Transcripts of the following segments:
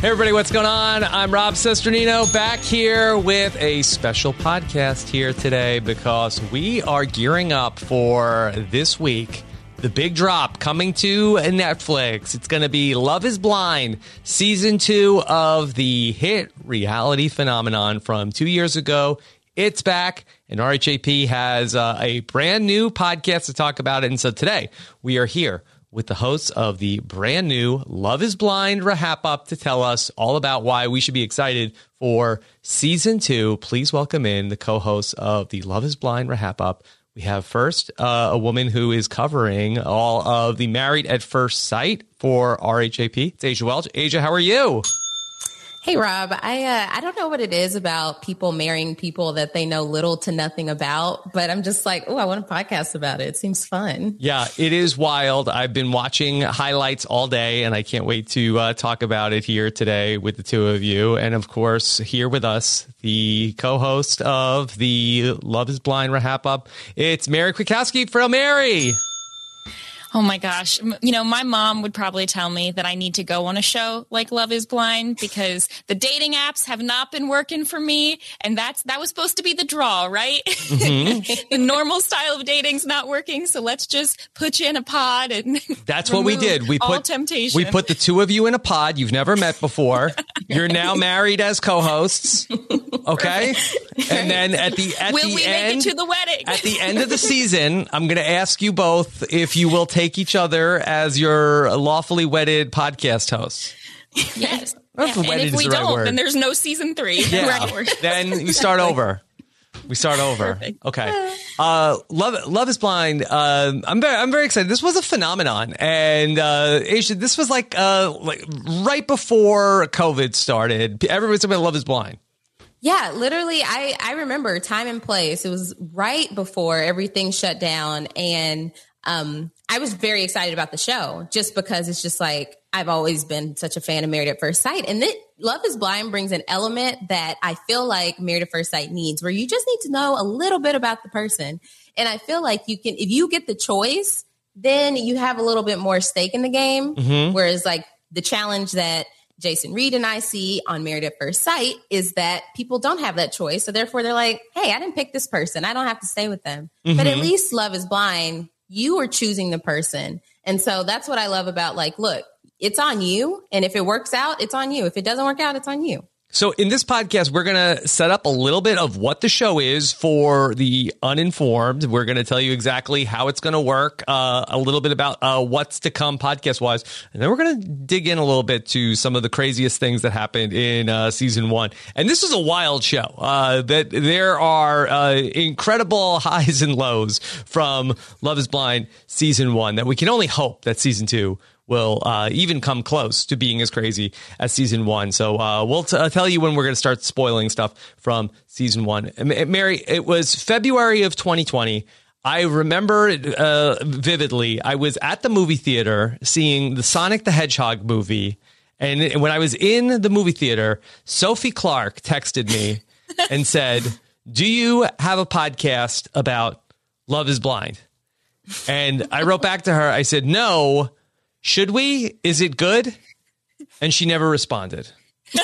Hey, everybody, what's going on? I'm Rob Cesternino back here with a special podcast here today because we are gearing up for this week. The big drop coming to Netflix. It's going to be Love is Blind, season two of the hit reality phenomenon from two years ago. It's back, and RHAP has uh, a brand new podcast to talk about it. And so today we are here with the hosts of the brand new Love is Blind RHAP-up to tell us all about why we should be excited for season two. Please welcome in the co hosts of the Love is Blind RHAP-up. We have first uh, a woman who is covering all of the Married at First Sight for RHAP. It's Asia Welch. Asia, how are you? Hey Rob, I uh, I don't know what it is about people marrying people that they know little to nothing about, but I'm just like, oh, I want a podcast about it. It seems fun. Yeah, it is wild. I've been watching highlights all day, and I can't wait to uh, talk about it here today with the two of you, and of course here with us, the co-host of the Love Is Blind RHAP-up. It's Mary Kwiatkowski from Mary. Oh my gosh. You know, my mom would probably tell me that I need to go on a show like Love is Blind because the dating apps have not been working for me. And that's, that was supposed to be the draw, right? Mm-hmm. the normal style of dating's not working. So let's just put you in a pod and that's what we did. We put temptation. We put the two of you in a pod you've never met before. You're now married as co-hosts. Okay. And then at the, at will the we end, make it to the wedding? at the end of the season, I'm going to ask you both if you will take take each other as your lawfully wedded podcast hosts. Yes. I don't if and if we the don't, word. then there's no season three. Yeah. Right. then we start over. We start over. Perfect. Okay. Uh, love, love is blind. Uh, I'm very, I'm very excited. This was a phenomenon, and uh, Asia, this was like, uh, like right before COVID started. Everybody's talking about Love is Blind. Yeah, literally, I I remember time and place. It was right before everything shut down, and um, I was very excited about the show just because it's just like I've always been such a fan of Married at First Sight, and that Love Is Blind brings an element that I feel like Married at First Sight needs, where you just need to know a little bit about the person, and I feel like you can if you get the choice, then you have a little bit more stake in the game. Whereas like the challenge that Jason Reed and I see on Married at First Sight is that people don't have that choice. So therefore they're like, hey, I didn't pick this person. I don't have to stay with them. But at least Love is Blind, you are choosing the person. And so that's what I love about like, look, it's on you. And if it works out, it's on you. If it doesn't work out, it's on you. So in this podcast, we're going to set up a little bit of what the show is for the uninformed. We're going to tell you exactly how it's going to work, uh, a little bit about uh, what's to come podcast wise, and then we're going to dig in a little bit to some of the craziest things that happened in uh, season one. And this is a wild show. Uh, that there are uh, incredible highs and lows from Love Is Blind season one that we can only hope that season two will uh, even come close to being as crazy as season one. So uh, we'll t- tell you when we're going to start spoiling stuff from season one. Mary, it was February of 2020. I remember uh, vividly. I was at the movie theater seeing the Sonic the Hedgehog movie. And when I was in the movie theater, Sophie Clarke texted me and said, Do you have a podcast about Love is Blind? And I wrote back to her, I said, No. Should we? Is it good? And she never responded.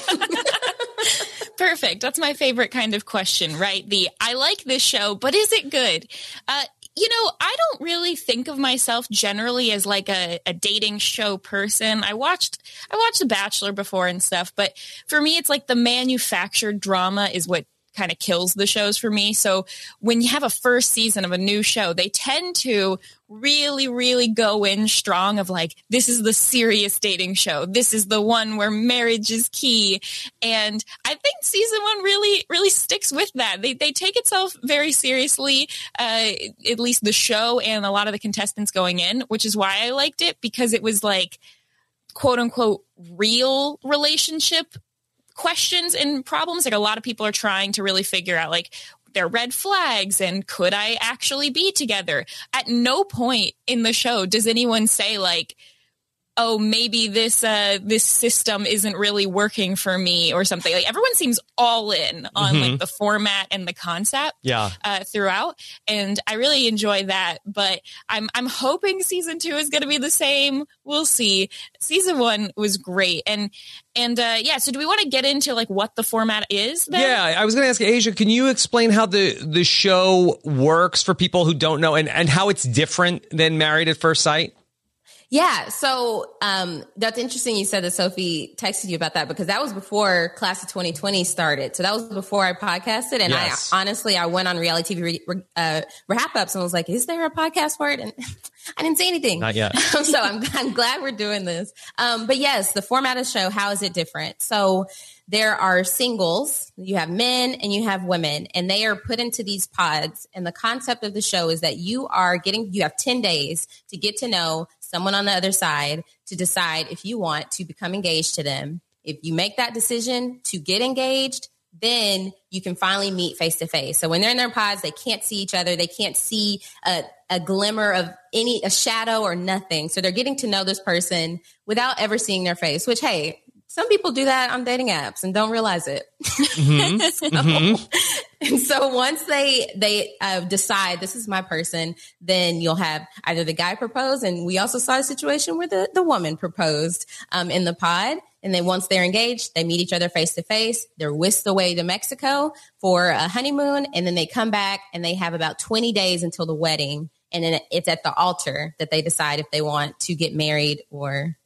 Perfect. That's my favorite kind of question, right? The I like this show, but is it good? Uh, you know, I don't really think of myself generally as like a, a dating show person. I watched I watched The Bachelor before and stuff, but for me it's like the manufactured drama is what kind of kills the shows for me. So when you have a first season of a new show, they tend to really, really go in strong of like, this is the serious dating show. This is the one where marriage is key. And I think season one really, really sticks with that. They, they take itself very seriously, uh, at least the show and a lot of the contestants going in, which is why I liked it because it was like, quote unquote real relationship questions and problems like a lot of people are trying to really figure out like their red flags and could I actually be together? At no point in the show does anyone say like oh maybe this uh this system isn't really working for me or something. Like everyone seems all in on mm-hmm. like the format and the concept yeah. uh, throughout and i really enjoy that but i'm i'm hoping season two is going to be the same. We'll see. Season one was great and and uh, yeah so do we want to get into like what the format is then? yeah i was going to ask asia can you explain how the the show works for people who don't know and and how it's different than married at first sight yeah. So um, that's interesting. You said that Sophie texted you about that because that was before Class of 2020 started. So that was before I podcasted. And yes. I honestly, I went on reality TV uh, wrap ups and was like, is there a podcast for it? And I didn't say anything. Not yet. so I'm, I'm glad we're doing this. Um, but yes, the format of the show, how is it different? So there are singles, you have men and you have women, and they are put into these pods. And the concept of the show is that you are getting, you have 10 days to get to know someone on the other side to decide if you want to become engaged to them. If you make that decision to get engaged, then you can finally meet face to face. So when they're in their pods, they can't see each other. They can't see a, a glimmer of any, a shadow or nothing. So they're getting to know this person without ever seeing their face, which, hey, some people do that on dating apps and don't realize it. Mm-hmm. so, mm-hmm. And so once they they uh, decide this is my person, then you'll have either the guy propose, and we also saw a situation where the the woman proposed um, in the pod. And then once they're engaged, they meet each other face to face. They're whisked away to Mexico for a honeymoon, and then they come back and they have about twenty days until the wedding. And then it's at the altar that they decide if they want to get married or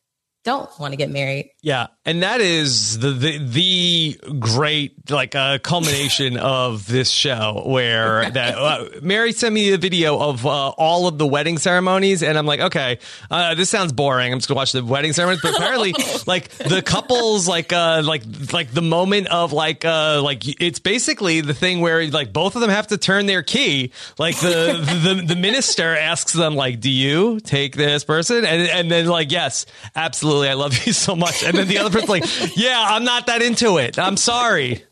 don't want to get married. Yeah, and that is the the, the great like uh, culmination of this show where that uh, Mary sent me a video of uh, all of the wedding ceremonies, and I'm like, okay, uh, this sounds boring. I'm just gonna watch the wedding ceremonies, but apparently, like the couples, like uh, like like the moment of like uh, like it's basically the thing where like both of them have to turn their key. Like the the the minister asks them like, do you take this person? And and then like, yes, absolutely, I love you so much, and then the other other like, yeah, I'm not that into it. I'm sorry.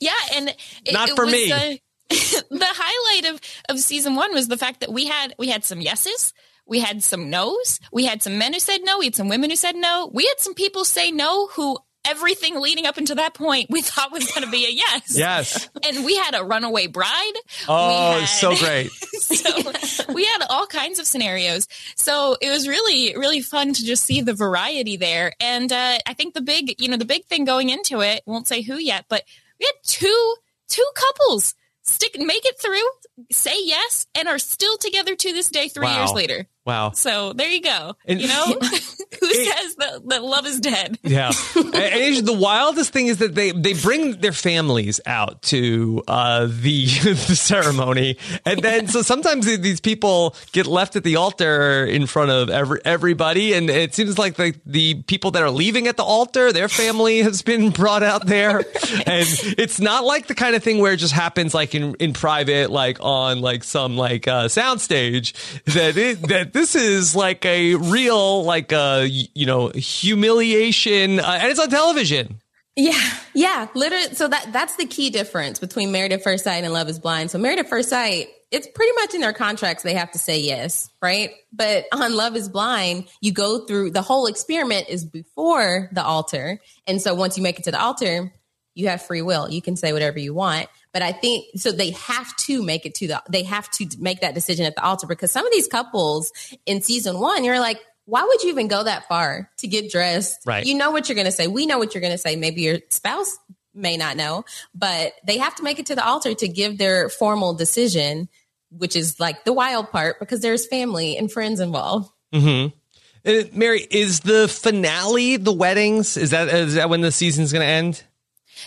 Yeah, and it, not for me. The, the highlight of of season one was the fact that we had we had some yeses. We had some no's. We had some men who said no. We had some women who said no. We had some people say no who everything leading up until that point we thought was going to be a yes. Yes. And we had a runaway bride. Oh, had, so great. so we had all kinds of scenarios. So it was really, really fun to just see the variety there. And uh, I think the big, you know, the big thing going into it, won't say who yet, but we had two, two couples stick, make it through, say yes, and are still together to this day, three wow. years later. Wow. So there you go. And, you know, who it, says that, that love is dead? Yeah. and, the wildest thing is that they, they bring their families out to uh, the, the ceremony. And then, so sometimes these people get left at the altar in front of every, everybody. And it seems like the, the people that are leaving at the altar, their family has been brought out there. and it's not like the kind of thing where it just happens like in, in private, like on like some like uh, soundstage that it, that this is like a real, like a uh, you know, humiliation, uh, and it's on television. Yeah, yeah, literally. So that that's the key difference between Married at First Sight and Love Is Blind. So Married at First Sight, it's pretty much in their contracts they have to say yes, right? But on Love Is Blind, you go through the whole experiment is before the altar, and so once you make it to the altar, you have free will. You can say whatever you want. But I think so they have to make it to the they have to make that decision at the altar because some of these couples in season one, you're like, why would you even go that far to get dressed? Right. You know what you're gonna say. We know what you're gonna say. Maybe your spouse may not know, but they have to make it to the altar to give their formal decision which is like the wild part because there's family and friends involved. Mm-hmm. Mary, is the finale the weddings? Is that is that when the season's going to end?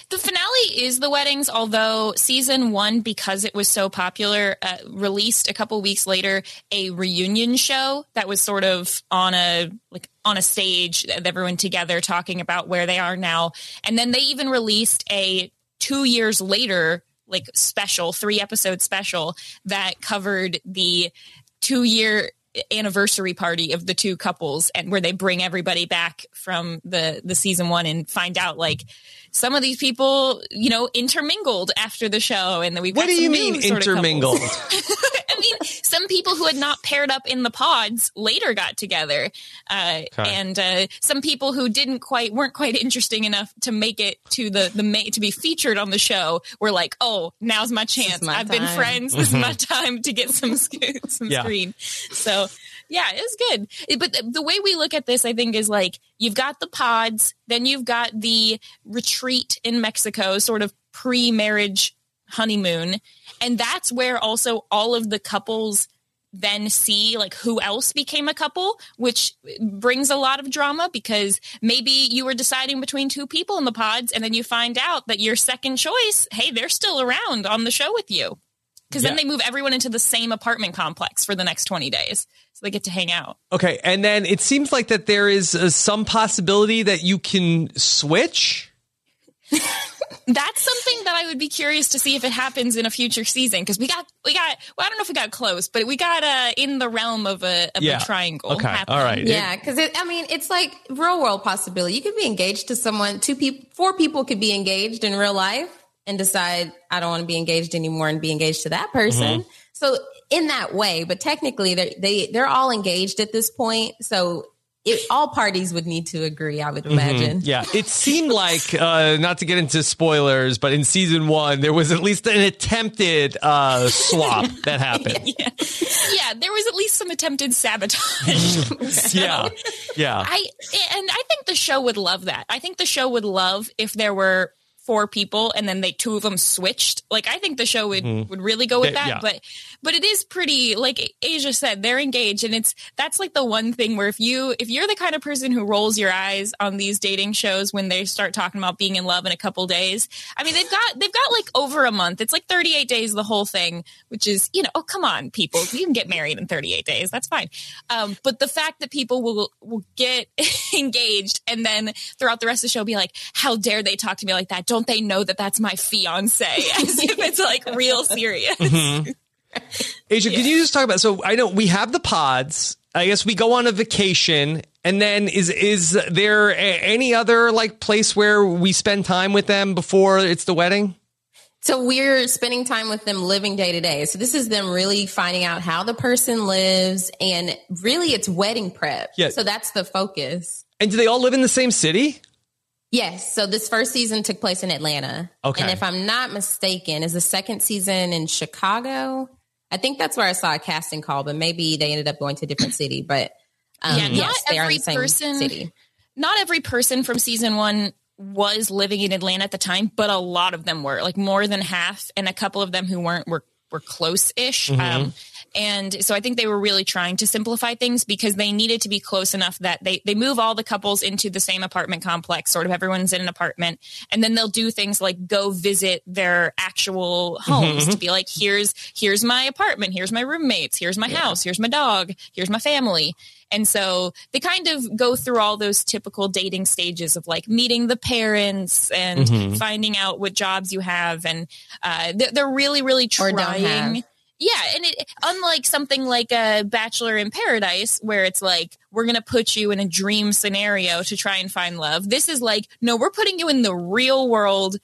The finale is the weddings, although season one, because it was so popular, uh, released a couple weeks later a reunion show that was sort of on a like on a stage, with everyone together talking about where they are now, and then they even released a two years later like special, three episode special that covered the two year anniversary party of the two couples and where they bring everybody back from the the season one and find out like some of these people you know intermingled after the show and then we what do you mean intermingled some people who had not paired up in the pods later got together, uh, okay. and uh, some people who didn't quite weren't quite interesting enough to make it to the the ma- to be featured on the show were like, "Oh, now's my chance. My I've time. been friends. This is my time to get some some yeah. screen." So yeah, it's good. But the, the, way we look at this, I think, is like you've got the pods, then you've got the retreat in Mexico, sort of pre marriage honeymoon. And that's where also all of the couples then see like who else became a couple, which brings a lot of drama because maybe you were deciding between two people in the pods and then you find out that your second choice, hey, they're still around on the show with you. Because yeah. then they move everyone into the same apartment complex for the next 20 days. So they get to hang out. Okay. And then it seems like that there is uh, some possibility that you can switch. That's something that I would be curious to see if it happens in a future season because we got we got well I don't know if we got close but we got uh in the realm of a of yeah. a triangle. Okay, happening. all right, yeah, because I mean it's like real world possibility. You could be engaged to someone. Two people, four people could be engaged in real life and decide I don't want to be engaged anymore and be engaged to that person. Mm-hmm. So in that way, but technically they they they're all engaged at this point. So it, all parties would need to agree, I would mm-hmm. imagine. Mm-hmm. Yeah, it seemed like, uh, not to get into spoilers, but in season one, there was at least an attempted uh, swap that happened. Yeah. yeah, there was at least some attempted sabotage. so, yeah, yeah. I and I think the show would love that. I think the show would love if there were four people and then they two of them switched. Like I think the show would mm-hmm. would really go with that. Yeah. But but it is pretty like Asia said, they're engaged and it's that's like the one thing where if you if you're the kind of person who rolls your eyes on these dating shows when they start talking about being in love in a couple days, I mean they've got they've got like over a month. It's like 38 days the whole thing, which is, you know, oh come on, people. You can get married in 38 days. That's fine. Um, but the fact that people will will get engaged and then throughout the rest of the show be like, how dare they talk to me like that? don't they know that that's my fiance? As if it's like real serious. Mm-hmm. Asia, yeah. can you just talk about? So I know we have the pods. I guess we go on a vacation, and then is is there a, any other like place where we spend time with them before it's the wedding? So we're spending time with them living day to day. So this is them really finding out how the person lives, and really it's wedding prep. Yeah. So that's the focus. And do they all live in the same city? Yes. So this first season took place in Atlanta. Okay. And if I'm not mistaken, is the second season in Chicago? I think that's where I saw a casting call, but maybe they ended up going to a different city. But um, yeah, yes, not every the person, city. Not every person from season one was living in Atlanta at the time, but a lot of them were, like more than half, and a couple of them who weren't were were close ish. Mm-hmm. Um, and so I think they were really trying to simplify things because they needed to be close enough that they, they move all the couples into the same apartment complex, sort of everyone's in an apartment. And then they'll do things like go visit their actual homes mm-hmm. to be like, here's, here's my apartment. Here's my roommates. Here's my yeah. house. Here's my dog. Here's my family. And so they kind of go through all those typical dating stages of like meeting the parents and mm-hmm. finding out what jobs you have. And uh, they're, they're really, really trying yeah, and it unlike something like a Bachelor in Paradise where it's like we're going to put you in a dream scenario to try and find love. This is like no, we're putting you in the real world.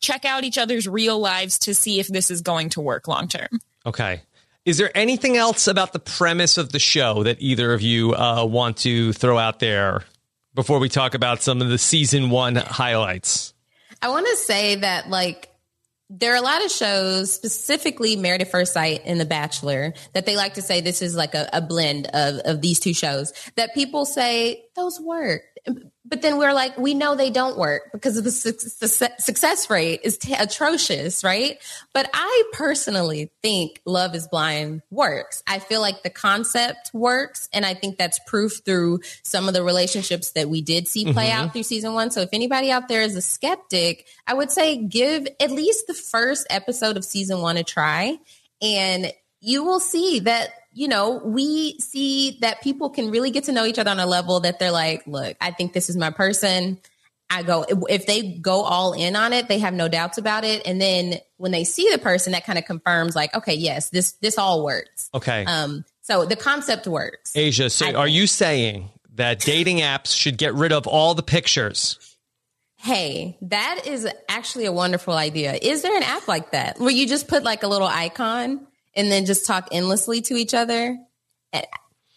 Check out each other's real lives to see if this is going to work long term. Okay. Is there anything else about the premise of the show that either of you uh, want to throw out there before we talk about some of the season one highlights? I want to say that, like, there are a lot of shows, specifically Married at First Sight and The Bachelor, that they like to say this is like a, a blend of, of these two shows that people say those work. But then we're like, we know they don't work because of the success rate is t- atrocious, right? But I personally think Love is Blind works. I feel like the concept works. And I think that's proof through some of the relationships that we did see play mm-hmm. out through season one. So if anybody out there is a skeptic, I would say give at least the first episode of season one a try. And you will see that you know, we see that people can really get to know each other on a level that they're like, look, I think this is my person. I go, if they go all in on it, they have no doubts about it. And then when they see the person, that kind of confirms like, okay, yes, this, this all works. Okay. Um, so the concept works. Asia, so I are think. you saying that dating apps should get rid of all the pictures? Hey, that is actually a wonderful idea. Is there an app like that where you just put like a little icon and then just talk endlessly to each other.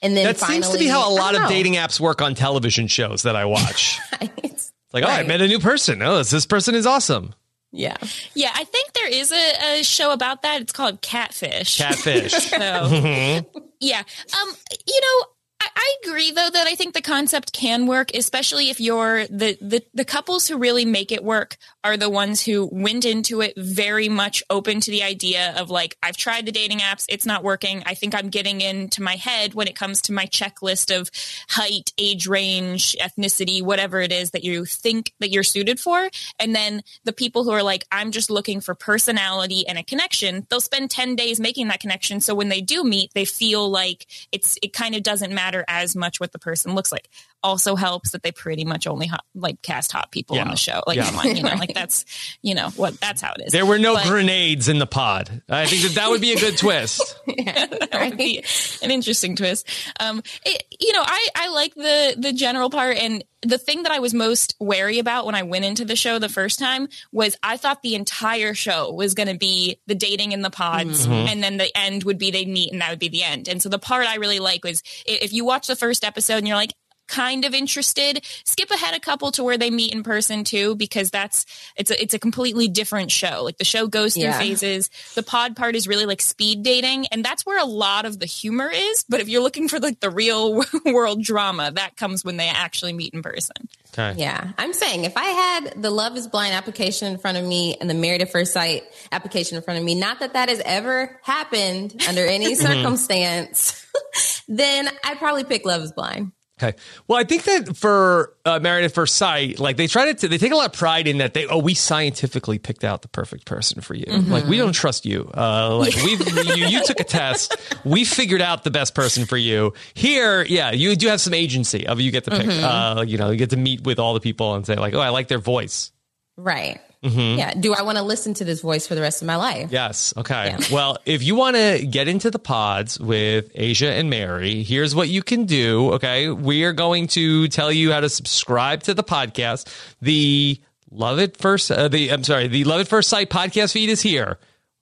And then that finally, seems to be how a lot of dating apps work on television shows that I watch. it's like, right. oh, I met a new person. Oh, this person is awesome. Yeah. Yeah. I think there is a, a show about that. It's called Catfish. Catfish. so, mm-hmm. yeah. Um, you know, I agree though that I think the concept can work, especially if you're the, the the couples who really make it work are the ones who went into it very much open to the idea of like I've tried the dating apps, it's not working. I think I'm getting into my head when it comes to my checklist of height, age range, ethnicity, whatever it is that you think that you're suited for. And then the people who are like I'm just looking for personality and a connection, they'll spend 10 days making that connection so when they do meet, they feel like it's it kind of doesn't matter as much what the person looks like. Also helps that they pretty much only hot, like cast hot people yeah. on the show. Like, yeah. on, you know, like that's you know what that's how it is. There were no but, grenades in the pod. I think that that would be a good twist. yeah, that would be an interesting twist. Um, it, you know, I I like the the general part and the thing that I was most wary about when I went into the show the first time was I thought the entire show was going to be the dating in the pods, mm-hmm. and then the end would be they meet, and that would be the end. And so the part I really like was if you watch the first episode and you're like, kind of interested skip ahead a couple to where they meet in person too because that's it's a, it's a completely different show. Like the show goes through yeah. phases. The pod part is really like speed dating and that's where a lot of the humor is. But if you're looking for like the real world drama that comes when they actually meet in person. Okay. Yeah. I'm saying if i had the love is blind application in front of me and the married at first sight application in front of me not that that has ever happened under any mm-hmm. circumstance then i'd probably pick love is blind Okay. Well, I think that for uh, Married at First Sight, like they try to, they take a lot of pride in that they, oh, we scientifically picked out the perfect person for you. Mm-hmm. Like we don't trust you. Uh, like we, you, you took a test, we figured out the best person for you. Here, yeah, you do have some agency of you get to pick. Mm-hmm. Uh, you know, you get to meet with all the people and say like, oh, I like their voice. Right. Mm-hmm. Yeah. Do I want to listen to this voice for the rest of my life? Yes. Okay. Yeah. Well, if you want to get into the pods with Asia and Mary, here's what you can do. Okay. We are going to tell you how to subscribe to the podcast. The Love It First, uh, the, I'm sorry, the Love It First Sight podcast feed is here,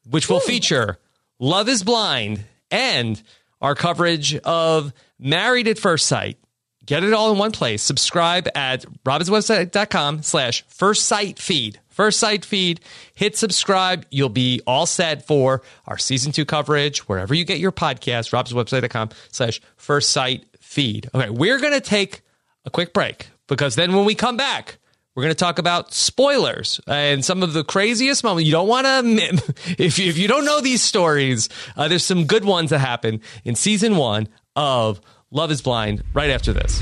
which will Ooh. feature Love is Blind and our coverage of Married at First Sight. Get it all in one place. Subscribe at robhasawebsite.com slash first sight feed. First sight feed. Hit subscribe. You'll be all set for our season two coverage wherever you get your podcast. robhasawebsite.com slash first sight feed. Okay, we're going to take a quick break because then when we come back, we're going to talk about spoilers and some of the craziest moments. You don't want to, if you, if you don't know these stories, uh, there's some good ones that happen in season one of Love is Blind right after this.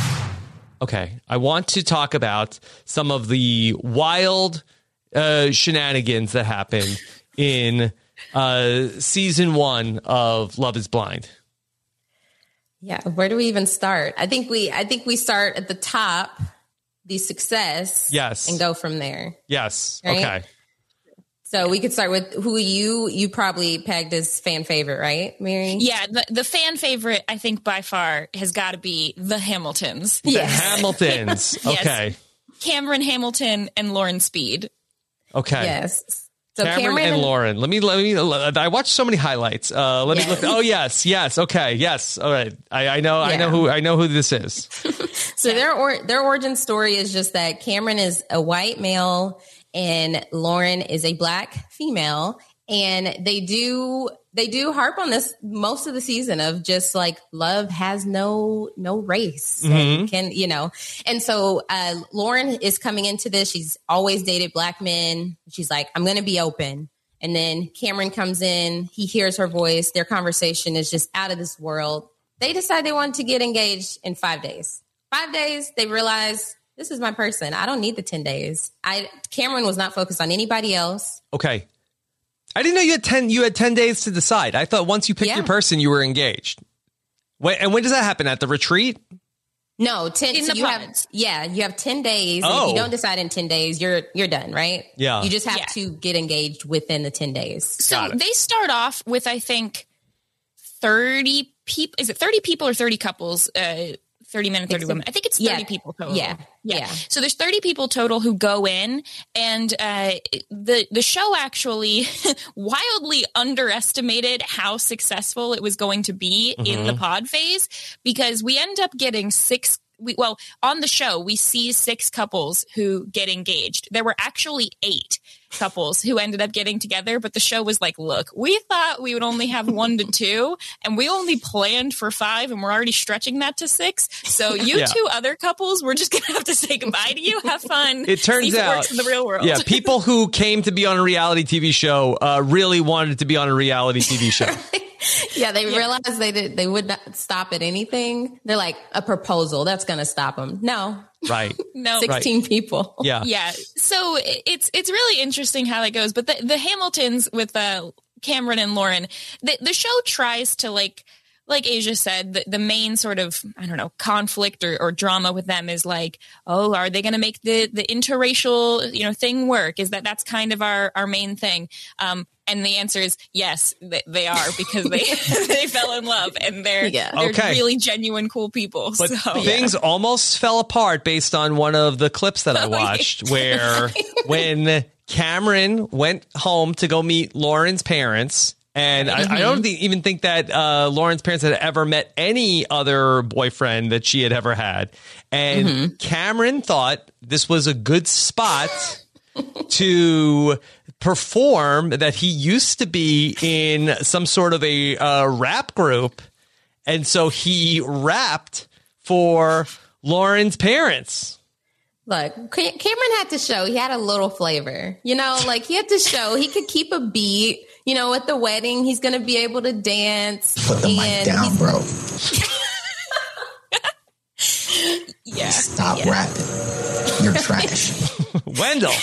Okay, I want to talk about some of the wild uh, shenanigans that happened in uh, season one of Love Is Blind. Yeah, where do we even start? I think we I think we start at the top, the success. Yes. And go from there. Yes. Right? Okay. So we could start with who you you probably pegged as fan favorite, right, Mary? Yeah, the, the fan favorite, I think by far has got to be the Hamiltons. The Hamiltons. Yes. Okay. Cameron Hamilton and Lauren Speed. Okay. Yes. So Cameron, and Lauren. Let me let me. I watched so many highlights. Uh, let me look. Oh yes, yes. Okay, yes. All right. I, I know. I know who. I know who this is. So their or, their origin story is just that Cameron is a white male and Lauren is a black female, and they do they do harp on this most of the season of just like love has no no race and can you know, and so uh, Lauren is coming into this. She's always dated black men. She's like, I'm going to be open. And then Cameron comes in, he hears her voice. Their conversation is just out of this world. They decide they want to get engaged in five days. Five days, they realize this is my person. I don't need the 10 days. I Cameron was not focused on anybody else. Okay. I didn't know you had ten. You had ten days to decide. I thought once you picked Yeah. your person, you were engaged. Wait, and when does that happen? At the retreat? No, 10 In so the you have yeah, you have 10 days. And if Oh. you don't decide in 10 days, you're you're done, right? Yeah. You just have Yeah. to get engaged within the 10 days. So they start off with, I think, 30 people. Is it 30 people or 30 couples? Uh, 30 men and 30 women. I think it's 30 yeah. people total. Yeah. yeah. Yeah. So there's 30 people total who go in and uh, the the show actually wildly underestimated how successful it was going to be in the pod phase because we end up getting six we, well, on the show, we see six couples who get engaged. There were actually eight couples who ended up getting together, but the show was like, look, we thought we would only have one to two, and we only planned for five, and we're already stretching that to six. So you Yeah. two other couples, we're just going to have to say goodbye to you. Have fun. It turns See out it works in the real world. Yeah, people who came to be on a reality TV show uh, really wanted to be on a reality TV show. Yeah, they realized they did they would not stop at anything. They're like a proposal that's going to stop them. No. right. no, 16 people. Yeah. yeah so it's it's really interesting how that goes but the, the hamiltons with uh, cameron and lauren the, the show tries to like like asia said the, the main sort of i don't know conflict or, or drama with them is like oh are they going to make the the interracial you know thing work is that that's kind of our our main thing um and the answer is yes they, they are because they they fell in love and they're Yeah. they're Okay. really genuine cool people But so things almost fell apart based on one of the clips that I watched where when Cameron went home to go meet Lauren's parents. And I, I don't thi- even think that uh, Lauren's parents had ever met any other boyfriend that she had ever had. And Cameron thought this was a good spot to perform that he used to be in some sort of a uh, rap group. And so he rapped for Lauren's parents. Look, Cameron had to show he had a little flavor. You know, like he had to show he could keep a beat. You know, at the wedding, he's going to be able to dance. Put the mic down, bro. yeah Stop rapping. You're trash. Wendell.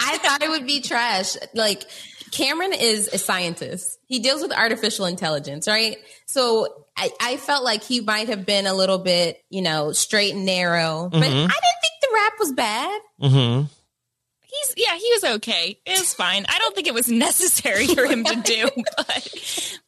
I thought it would be trash. Like Cameron is a scientist. He deals with artificial intelligence, right? So I, I felt like he might have been a little bit, you know, straight and narrow. But I didn't think the rap was bad. Mm-hmm. He's yeah, he was okay. It was fine. I don't think it was necessary for him to do, but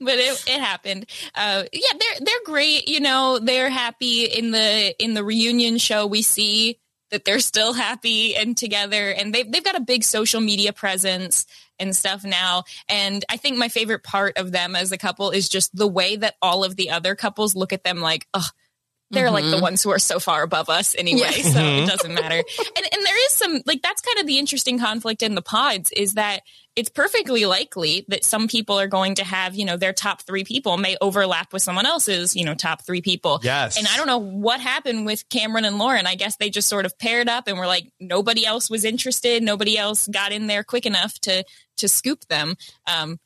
but it, it happened. Uh, yeah, they're they're great. You know, they're happy in the in the reunion show. We see that they're still happy and together, and they've, they've got a big social media presence and stuff now. And I think my favorite part of them as a couple is just the way that all of the other couples look at them like, oh, they're like the ones who are so far above us anyway, Yeah. so it doesn't matter. and and there is some like that's kind of the interesting conflict in the pods is that it's perfectly likely that some people are going to have, you know, their top 3 people may overlap with someone else's, you know, top 3 people. Yes. And I don't know what happened with Cameron and Lauren. I guess they just sort of paired up and were like nobody else was interested, nobody else got in there quick enough to to scoop them. Um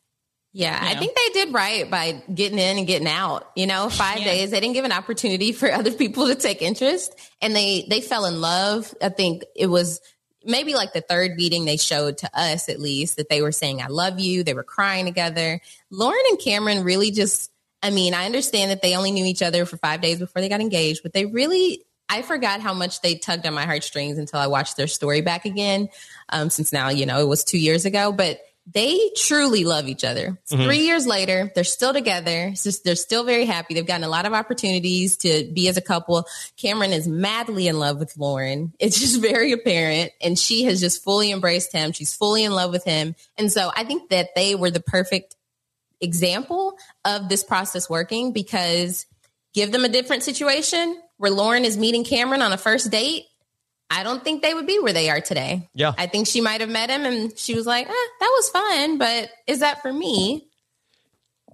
Yeah, I know. think they did right by getting in and getting out. You know, five Yeah. days. They didn't give an opportunity for other people to take interest, and they they fell in love. I think it was maybe like the third meeting they showed to us, at least, that they were saying "I love you." They were crying together. Lauren and Cameron really just. I mean, I understand that they only knew each other for five days before they got engaged, but they really. I forgot how much they tugged on my heartstrings until I watched their story back again. Um, since now, you know, it was two years ago, but they truly love each other. Mm-hmm. Three years later, they're still together. Just, they're still very happy. They've gotten a lot of opportunities to be as a couple. Cameron is madly in love with Lauren. It's just very apparent. And she has just fully embraced him. She's fully in love with him. And so I think that they were the perfect example of this process working because give them a different situation where Lauren is meeting Cameron on a first date I don't think they would be where they are today. Yeah. I think she might have met him and she was like, eh, that was fun, but is that for me?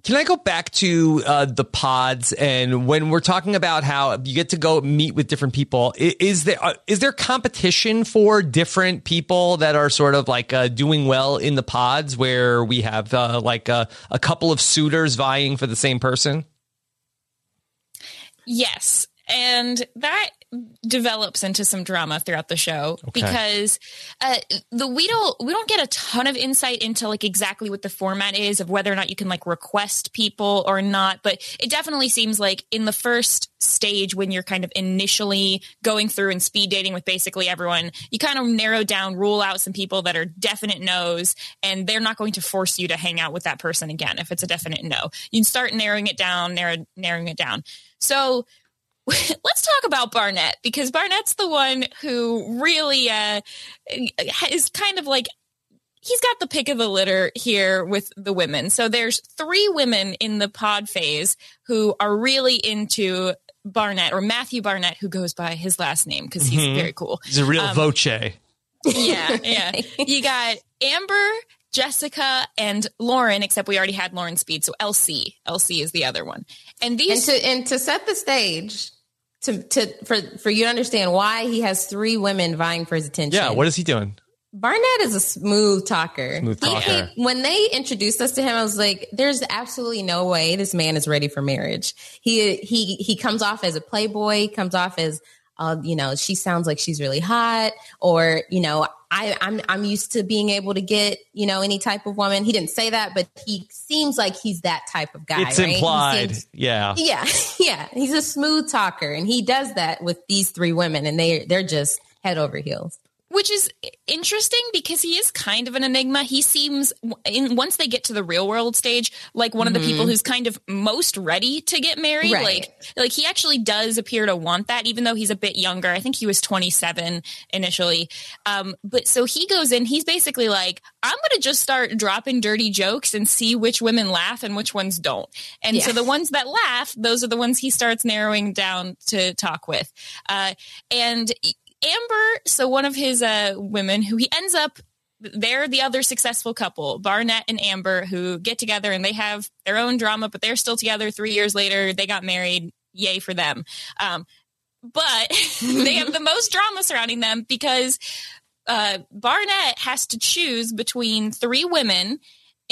Can I go back to uh, the pods and when we're talking about how you get to go meet with different people? Is there uh, is there competition for different people that are sort of like uh, doing well in the pods where we have uh, like a, a couple of suitors vying for the same person? Yes, and that develops into some drama throughout the show okay. because uh, the we don't we don't get a ton of insight into like exactly what the format is of whether or not you can like request people or not but it definitely seems like in the first stage when you're kind of initially going through and speed dating with basically everyone you kind of narrow down rule out some people that are definite no's and they're not going to force you to hang out with that person again if it's a definite no you start narrowing it down narrow, narrowing it down so let's talk about Barnett because Barnett's the one who really uh, is kind of like he's got the pick of the litter here with the women. So there's three women in the pod phase who are really into Barnett or Matthew Barnett, who goes by his last name because he's mm-hmm. very cool. He's a real um, voce. Yeah, yeah. you got Amber, Jessica, and Lauren, except we already had Lauren Speed. So LC. LC is the other one. And these and to, and to set the stage, to to for for you to understand why he has three women vying for his attention. Yeah, what is he doing? Barnett is a smooth talker. Smooth talker. He, when they introduced us to him, I was like, "There's absolutely no way this man is ready for marriage." He he he comes off as a playboy. Comes off as, uh, you know, she sounds like she's really hot, or you know, I, I'm I'm used to being able to get you know any type of woman. He didn't say that, but he seems like he's that type of guy. It's right? implied, seems, yeah, yeah, yeah. He's a smooth talker, and he does that with these three women, and they they're just head over heels which is interesting because he is kind of an enigma. He seems in once they get to the real world stage like one mm-hmm. of the people mm-hmm. who's kind of most ready to get married. Right. Like like he actually does appear to want that even though he's a bit younger. I think he was 27 initially. Um, but so he goes in, he's basically like I'm going to just start dropping dirty jokes and see which women laugh and which ones don't. And yeah. so the ones that laugh, those are the ones he starts narrowing down to talk with. Uh, and Amber, so one of his uh, women who he ends up they're the other successful couple, Barnett and Amber, who get together and they have their own drama, but they're still together three years later. They got married. Yay for them. Um, but they have the most drama surrounding them because uh, Barnett has to choose between three women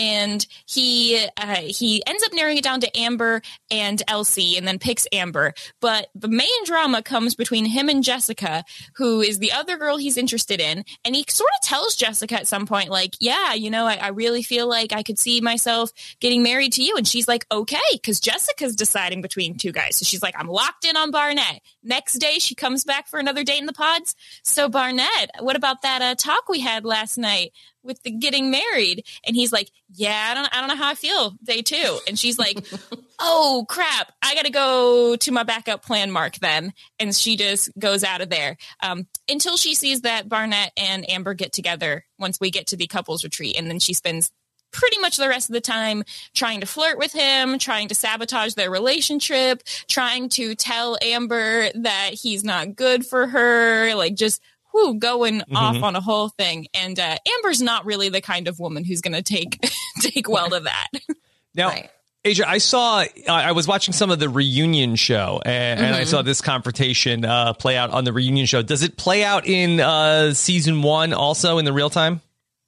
and he uh, he ends up narrowing it down to Amber and LC, and then picks Amber. But the main drama comes between him and Jessica, who is the other girl he's interested in, and he sort of tells Jessica at some point, like, "Yeah, you know, I, I really feel like I could see myself getting married to you," and she's like, "Okay," because Jessica's deciding between two guys, so she's like, "I'm locked in on Barnett." Next day, she comes back for another date in the pods. So Barnett, what about that uh, talk we had last night? With the getting married. And he's like yeah i don't i don't know how i feel. Day two and she's like oh crap. I gotta go to my backup plan mark then. And she just goes out of there. Um, until she sees that barnett and amber get together once we get to the couples retreat. And then she spends pretty much the rest of the time trying to flirt with him, trying to sabotage their relationship, trying to tell Amber that he's not good for her, like just whoo, going mm-hmm. off on a whole thing. And uh, Amber's not really the kind of woman who's going to take take well to that. Now, right. Asia, I saw, I was watching some of the reunion show and, mm-hmm. and I saw this confrontation uh, play out on the reunion show. Does it play out in uh, season one also in the real time?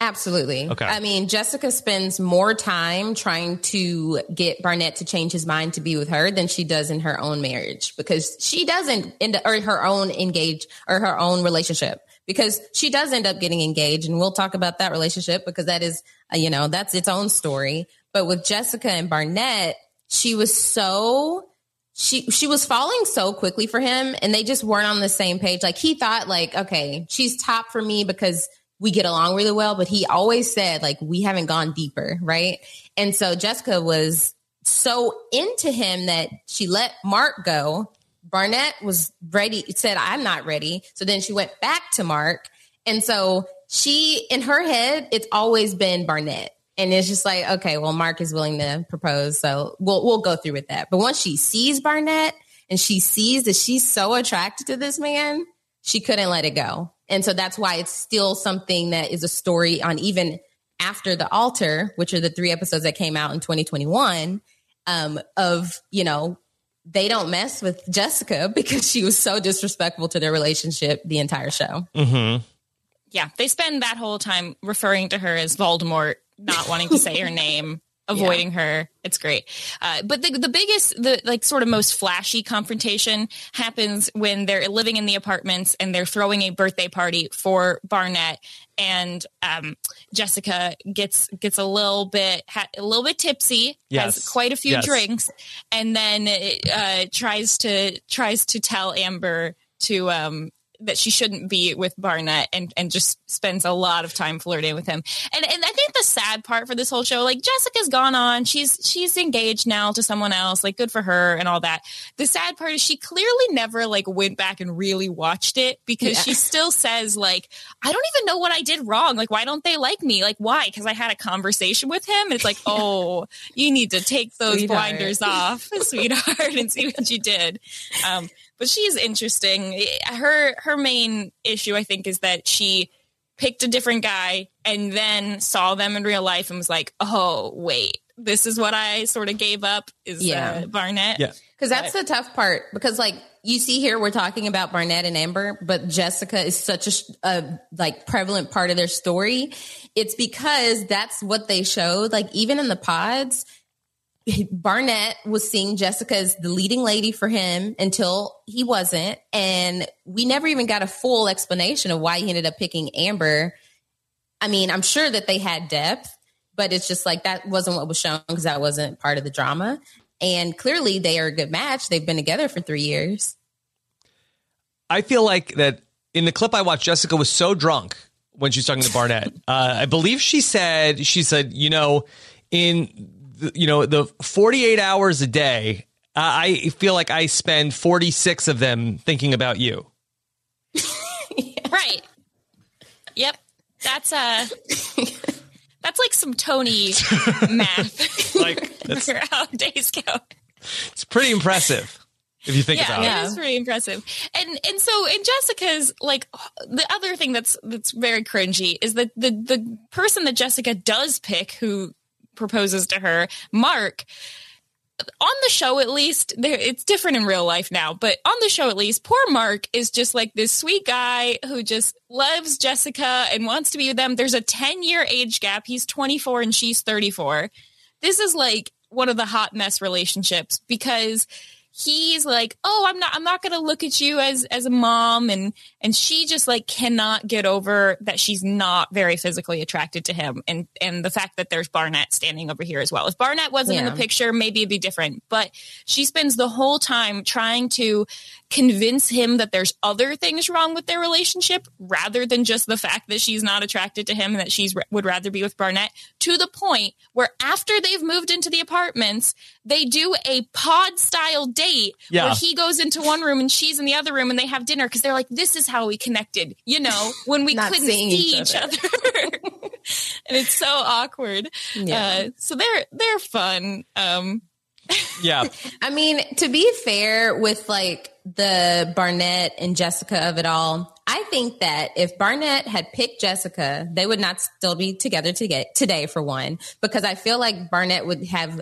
Absolutely. Okay. I mean, Jessica spends more time trying to get Barnett to change his mind to be with her than she does in her own marriage because she doesn't end or her own engage or her own relationship because she does end up getting engaged and we'll talk about that relationship because that is, uh, you know, that's its own story. But with Jessica and Barnett, she was so she she was falling so quickly for him and they just weren't on the same page. Like he thought like, okay, she's top for me because we get along really well, but he always said like we haven't gone deeper, right? And so Jessica was so into him that she let Mark go. Barnett was ready, said, I'm not ready. So then she went back to Mark. And so she, in her head, it's always been Barnett. And it's just like, okay, well, Mark is willing to propose. So we'll, we'll go through with that. But once she sees Barnett and she sees that she's so attracted to this man, she couldn't let it go. And so that's why it's still something that is a story on even after the altar, which are the three episodes that came out in 2021, um, of, you know, they don't mess with Jessica because she was so disrespectful to their relationship the entire show. Mm-hmm. Yeah, they spend that whole time referring to her as Voldemort, not wanting to say her name, avoiding yeah. her. It's great. Uh, but the the biggest, the like sort of most flashy confrontation happens when they're living in the apartments and they're throwing a birthday party for Barnett, and um, Jessica gets gets a little bit ha- a little bit tipsy, yes. has quite a few yes. drinks, and then uh, tries to tries to tell Amber to um, that she shouldn't be with Barnett and, and just spends a lot of time flirting with him. And and I think the sad part for this whole show, like Jessica's gone on, she's she's engaged now to someone else, like good for her and all that. The sad part is she clearly never like went back and really watched it because yeah. she still says like, I don't even know what I did wrong. Like, why don't they like me? Like, why? Because I had a conversation with him. And it's like, oh, you need to take those sweetheart. blinders off, sweetheart, and see what you did. Um, but she's interesting. Her her main issue, I think, is that she picked a different guy and then saw them in real life and was like, "Oh, wait, this is what I sort of gave up." Is yeah. Uh, Barnett? Yeah, because that's the tough part. Because like you see here, we're talking about Barnett and Amber, but Jessica is such a, a like prevalent part of their story. It's because that's what they showed. Like even in the pods Barnett was seeing Jessica as the leading lady for him until he wasn't. And we never even got a full explanation of why he ended up picking Amber. I mean, I'm sure that they had depth, but it's just like that wasn't what was shown because that wasn't part of the drama. And clearly they are a good match. They've been together for three years. I feel like that in the clip I watched, Jessica was so drunk when she was talking to Barnett. uh, I believe she said, she said, you know, in you know, the 48 hours a day, I feel like I spend 46 of them thinking about you. right. Yep. That's uh that's like some Tony math. like that's how days go. It's pretty impressive if you think yeah, about yeah, it. It is pretty impressive. And and so in Jessica's like the other thing that's that's very cringy is that the the person that Jessica does pick who proposes to her, Mark, on the show at least it's different in real life now but on the show at least poor mark is just like this sweet guy who just loves jessica and wants to be with them. There's a 10 year age gap. He's 24 and she's 34 this is like one of the hot mess relationships because he's like, "Oh, I'm not I'm not going to look at you as as a mom." And and she just like cannot get over that she's not very physically attracted to him and and the fact that there's Barnett standing over here as well. If Barnett wasn't yeah. in the picture, maybe it'd be different. But she spends the whole time trying to convince him that there's other things wrong with their relationship rather than just the fact that she's not attracted to him and that she's would rather be with Barnett to the point where after they've moved into the apartments, they do a pod style date yeah. where he goes into one room and she's in the other room and they have dinner because they're like, this is how we connected, you know, when we couldn't see each other. Each other. and it's so awkward. Yeah. Uh, so they're they're fun. Um, yeah. I mean, to be fair with like the Barnett and Jessica of it all, I think that if Barnett had picked Jessica, they would not still be together to get today for one, because I feel like Barnett would have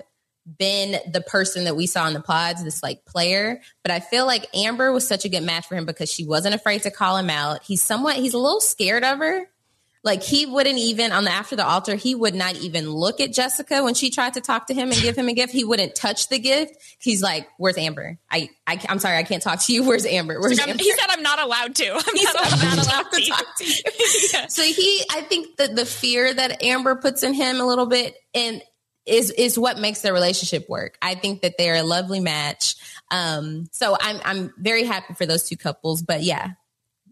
been the person that we saw in the pods, this like player. But I feel like Amber was such a good match for him because she wasn't afraid to call him out. He's somewhat, he's a little scared of her. Like he wouldn't even on the after the altar, he would not even look at Jessica when she tried to talk to him and give him a gift. He wouldn't touch the gift. He's like, "Where's Amber? I, I am sorry, I can't talk to you. Where's Amber? Where's like, Amber? He said, "I'm not allowed to. I'm, not, allowed, not allowed to talk to you." yeah. So he, I think that the fear that Amber puts in him a little bit, and is is what makes their relationship work. I think that they're a lovely match. Um, so I'm I'm very happy for those two couples. But yeah,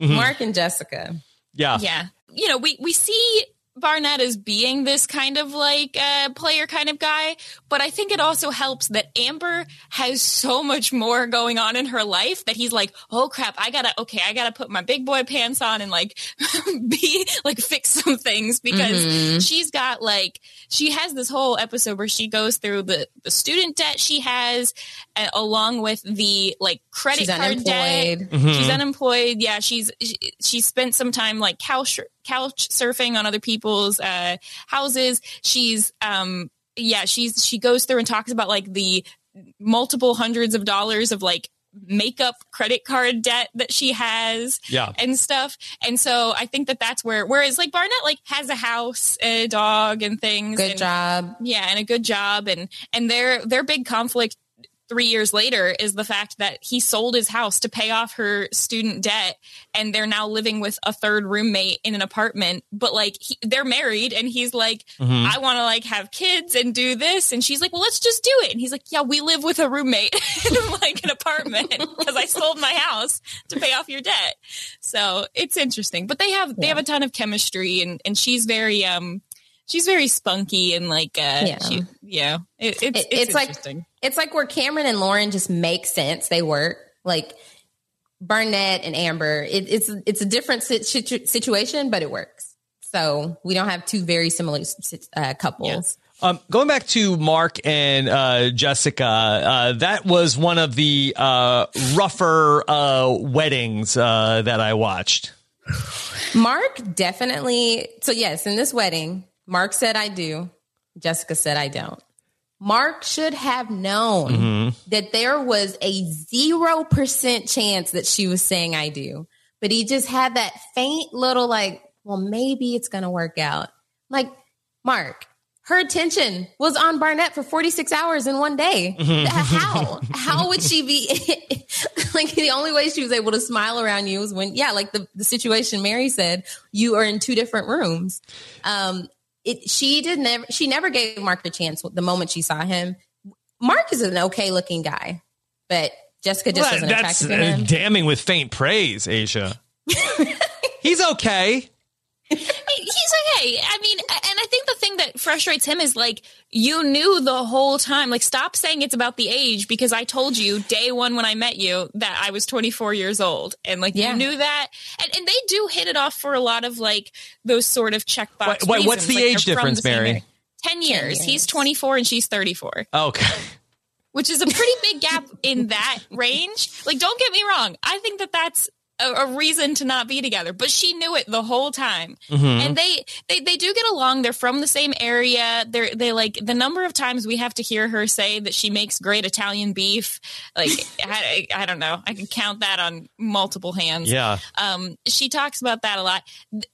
mm-hmm. Mark and Jessica. Yeah. Yeah. You know, we we see Barnett as being this kind of like uh, player kind of guy, but I think it also helps that Amber has so much more going on in her life that he's like, oh crap, I gotta, okay, I gotta put my big boy pants on and like be like fix some things because mm-hmm. she's got like, she has this whole episode where she goes through the, the student debt she has uh, along with the like credit she's card unemployed. debt. Mm-hmm. She's unemployed. Yeah. She's, she, she spent some time like couch, couch surfing on other people's uh, houses. She's, um, yeah, she's she goes through and talks about like the multiple hundreds of dollars of like makeup credit card debt that she has yeah. and stuff and so i think that that's where whereas like barnett like has a house a dog and things good and, job yeah and a good job and and their their big conflict three years later is the fact that he sold his house to pay off her student debt and they're now living with a third roommate in an apartment. But like he, they're married and he's like mm-hmm. i want to like have kids and do this. And she's like well let's just do it. And he's like yeah we live with a roommate in like an apartment because i sold my house to pay off your debt. So it's interesting. But they have yeah. they have a ton of chemistry and and she's very um she's very spunky and like uh yeah, she, yeah it, it's, it, it's, it's like it's like where cameron and lauren just make sense they work like barnett and amber it, it's it's a different situ- situation but it works so we don't have two very similar uh, couples yeah. Um, going back to Mark and uh, Jessica, uh, that was one of the uh, rougher uh, weddings uh, that I watched. Mark definitely. So yes, in this wedding, Mark said I do. Jessica said I don't. Mark should have known mm-hmm. that there was a 0% chance that she was saying I do. But he just had that faint little like, well, maybe it's going to work out. Like, Mark, her attention was on Barnett for 46 hours in one day. Mm-hmm. How? How would she be? like, the only way she was able to smile around you was when, yeah, like the, the situation Mary said, you are in two different rooms. Um, it she did never she never gave Mark a chance the moment she saw him. Mark is an okay looking guy, but Jessica just well, wasn't that's attracted to him. Uh, damning with faint praise, Asia. He's okay he's okay. I mean, and I think the thing frustrates him is like you knew the whole time. Like, stop saying it's about the age because I told you day one when I met you that I was 24 years old, and like yeah. you knew that. And, and they do hit it off for a lot of like those sort of checkbox. Wait, wait what's the like, age difference, Mary? 10 years. 10 years. He's 24 and she's 34. Okay. Which is a pretty big gap in that range. Like, don't get me wrong. I think that that's a, a, reason to not be together but she knew it the whole time. Mm-hmm. and they, they they do get along. They're from the same area. They're they like the number of times we have to hear her say that she makes great italian beef like I, I don't know. I can count that on multiple hands. Yeah. Um she talks about that a lot.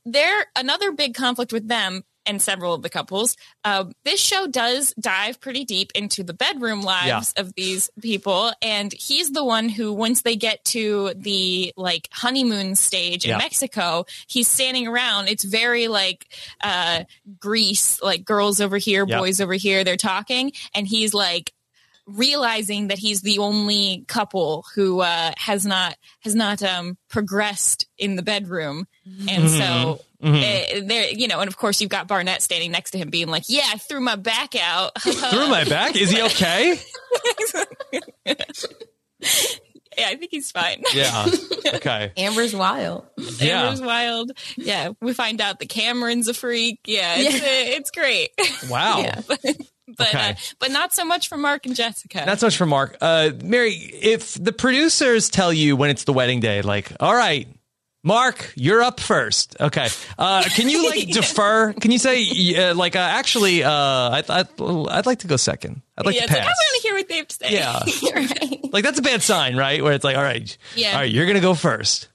They're another big conflict with them and several of the couples. Uh, this show does dive pretty deep into the bedroom lives yeah. of these people, and he's the one who, once they get to the like honeymoon stage in yeah. Mexico, he's standing around. It's very like uh, Grease, like girls over here, yeah. boys over here. They're talking, and he's like realizing that he's the only couple who uh, has not has not um, progressed in the bedroom, and so mm-hmm. Uh, there, you know, and of course you've got Barnett standing next to him, being like, "Yeah, I threw my back out." threw my back? Is he okay? yeah, I think he's fine. Yeah. Okay. Amber's wild. Yeah. Amber's wild. Yeah. We find out the Cameron's a freak. Yeah. It's, yeah. Uh, it's great. Wow. Yeah. but okay. uh, but not so much for Mark and Jessica. Not so much for Mark. Uh, Mary, if the producers tell you when it's the wedding day, like, all right, Mark, you're up first. Okay. Uh, can you like defer? Can you say uh, like uh, actually? Uh, I'd, I'd, I'd like to go second. I'd like yeah, to pass. Like, I want to hear what they have to say. Yeah. right. Like that's a bad sign, right? Where it's like, all right, yeah, all right, you're gonna go first.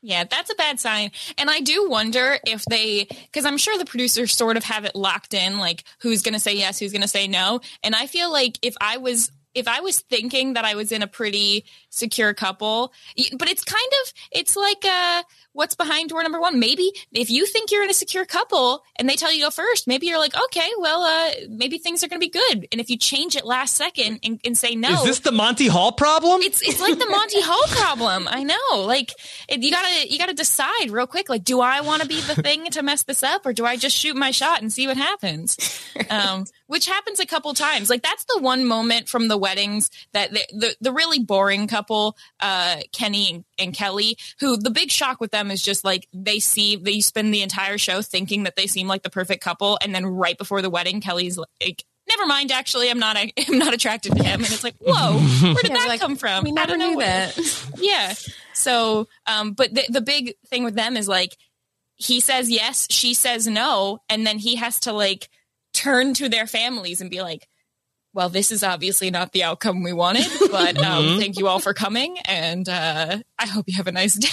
Yeah, that's a bad sign. And I do wonder if they, because I'm sure the producers sort of have it locked in, like who's going to say yes, who's going to say no. And I feel like if I was if I was thinking that I was in a pretty secure couple, but it's kind of it's like uh what's behind door number one. Maybe if you think you're in a secure couple and they tell you to go first, maybe you're like, okay, well, uh, maybe things are going to be good. And if you change it last second and, and, say no, is this the Monty Hall problem? It's it's like the Monty Hall problem. I know. Like it, you gotta you gotta decide real quick. Like, do I want to be the thing to mess this up, or do I just shoot my shot and see what happens? Um, which happens a couple times. Like that's the one moment from the weddings that the the, the really boring couple, uh, Kenny and, and Kelly, who the big shock with them is just like they see they spend the entire show thinking that they seem like the perfect couple, and then right before the wedding, Kelly's like. Never mind. Actually, I'm not. I'm not attracted to him, and it's like, whoa, where did yeah, that like, come from? We never knew that. yeah. So, um, but the the big thing with them is like, he says yes, she says no, and then he has to like turn to their families and be like, well, this is obviously not the outcome we wanted, but um, mm-hmm. thank you all for coming, and uh, I hope you have a nice day.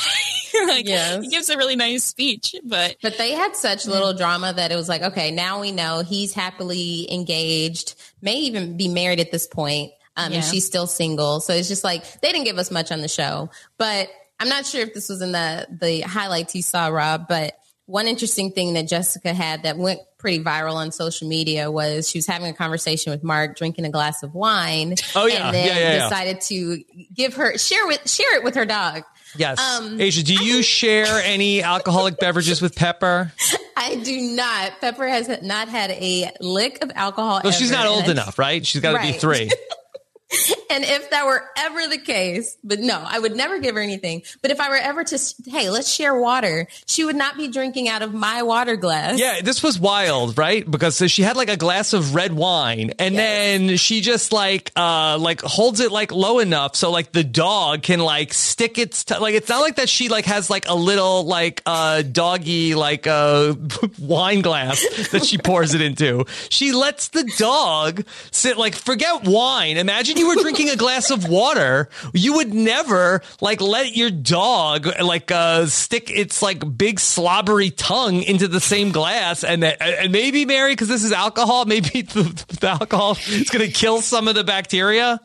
like, yes. He gives a really nice speech, but but they had such little drama that it was like, okay, now we know he's happily engaged, may even be married at this point, um, yeah. and she's still single. So it's just like they didn't give us much on the show, but I'm not sure if this was in the the highlights you saw, Rob, but one interesting thing that Jessica had that went pretty viral on social media was she was having a conversation with Mark, drinking a glass of wine. Oh yeah, and then yeah, yeah, decided to give her share with share it with her dog. Yes, um, Asia, do you share any alcoholic beverages with Pepper? I do not. Pepper has not had a lick of alcohol. Well, she's not old enough, right? She's got to right. be three. and if that were ever the case, but no, I would never give her anything. But if I were ever to, hey, let's share water, she would not be drinking out of my water glass. Yeah, this was wild, right? Because so she had like a glass of red wine, and yes. then she just like, uh, like holds it like low enough so like the dog can like stick its t- like it's not like that she like has like a little like uh doggy like uh wine glass that she pours it into. She lets the dog sit like forget wine. Imagine you were drinking a glass of water, you would never like let your dog like uh, stick its like big slobbery tongue into the same glass, and and maybe Mary, because this is alcohol, maybe the, the alcohol is going to kill some of the bacteria.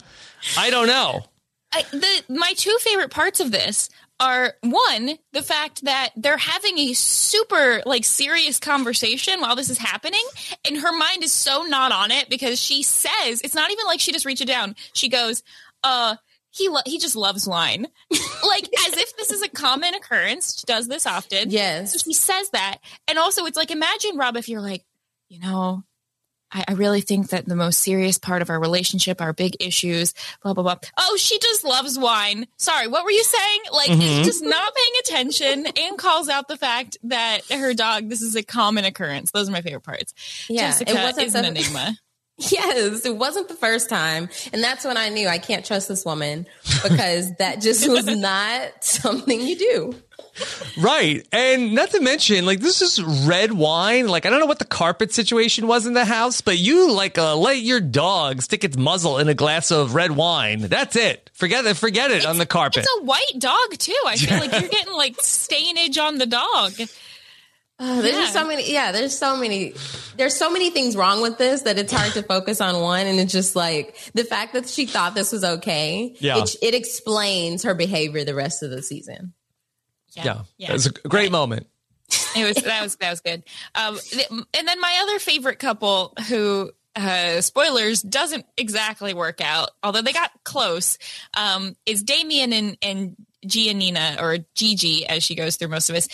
I don't know. I, the my two favorite parts of this are one the fact that they're having a super like serious conversation while this is happening and her mind is so not on it because she says it's not even like she just reaches down. She goes uh he lo- he just loves wine. Like as if this is a common occurrence. She does this often. Yes. So she says that. And also it's like imagine rob if you're like you know I, I, really think that the most serious part of our relationship, our big issues, blah, blah, blah. Oh, she just loves wine. Sorry, what were you saying? Like, mm-hmm. just not paying attention and calls out the fact that her dog, this is a common occurrence. Those are my favorite parts. Yeah, Jessica it wasn't is an enigma. Yes, it wasn't the first time. And that's when I knew I can't trust this woman because that just was not something you do. Right. And not to mention, like, this is red wine. Like, I don't know what the carpet situation was in the house, but you, like, uh, let your dog stick its muzzle in a glass of red wine. That's it. Forget it. Forget it it's, on the carpet. It's a white dog, too. I feel like you're getting, like, stainage on the dog. Uh, there's yeah. so many. Yeah, there's so many. There's so many things wrong with this that it's hard to focus on one. And it's just like the fact that she thought this was okay. Yeah, it, it explains her behavior the rest of the season. Yeah, yeah, yeah. it was a great right. moment. It was that was that was good. Um, and then my other favorite couple who uh, spoilers doesn't exactly work out, although they got close. Um, is Damian and and Giannina or Gigi as she goes through most of this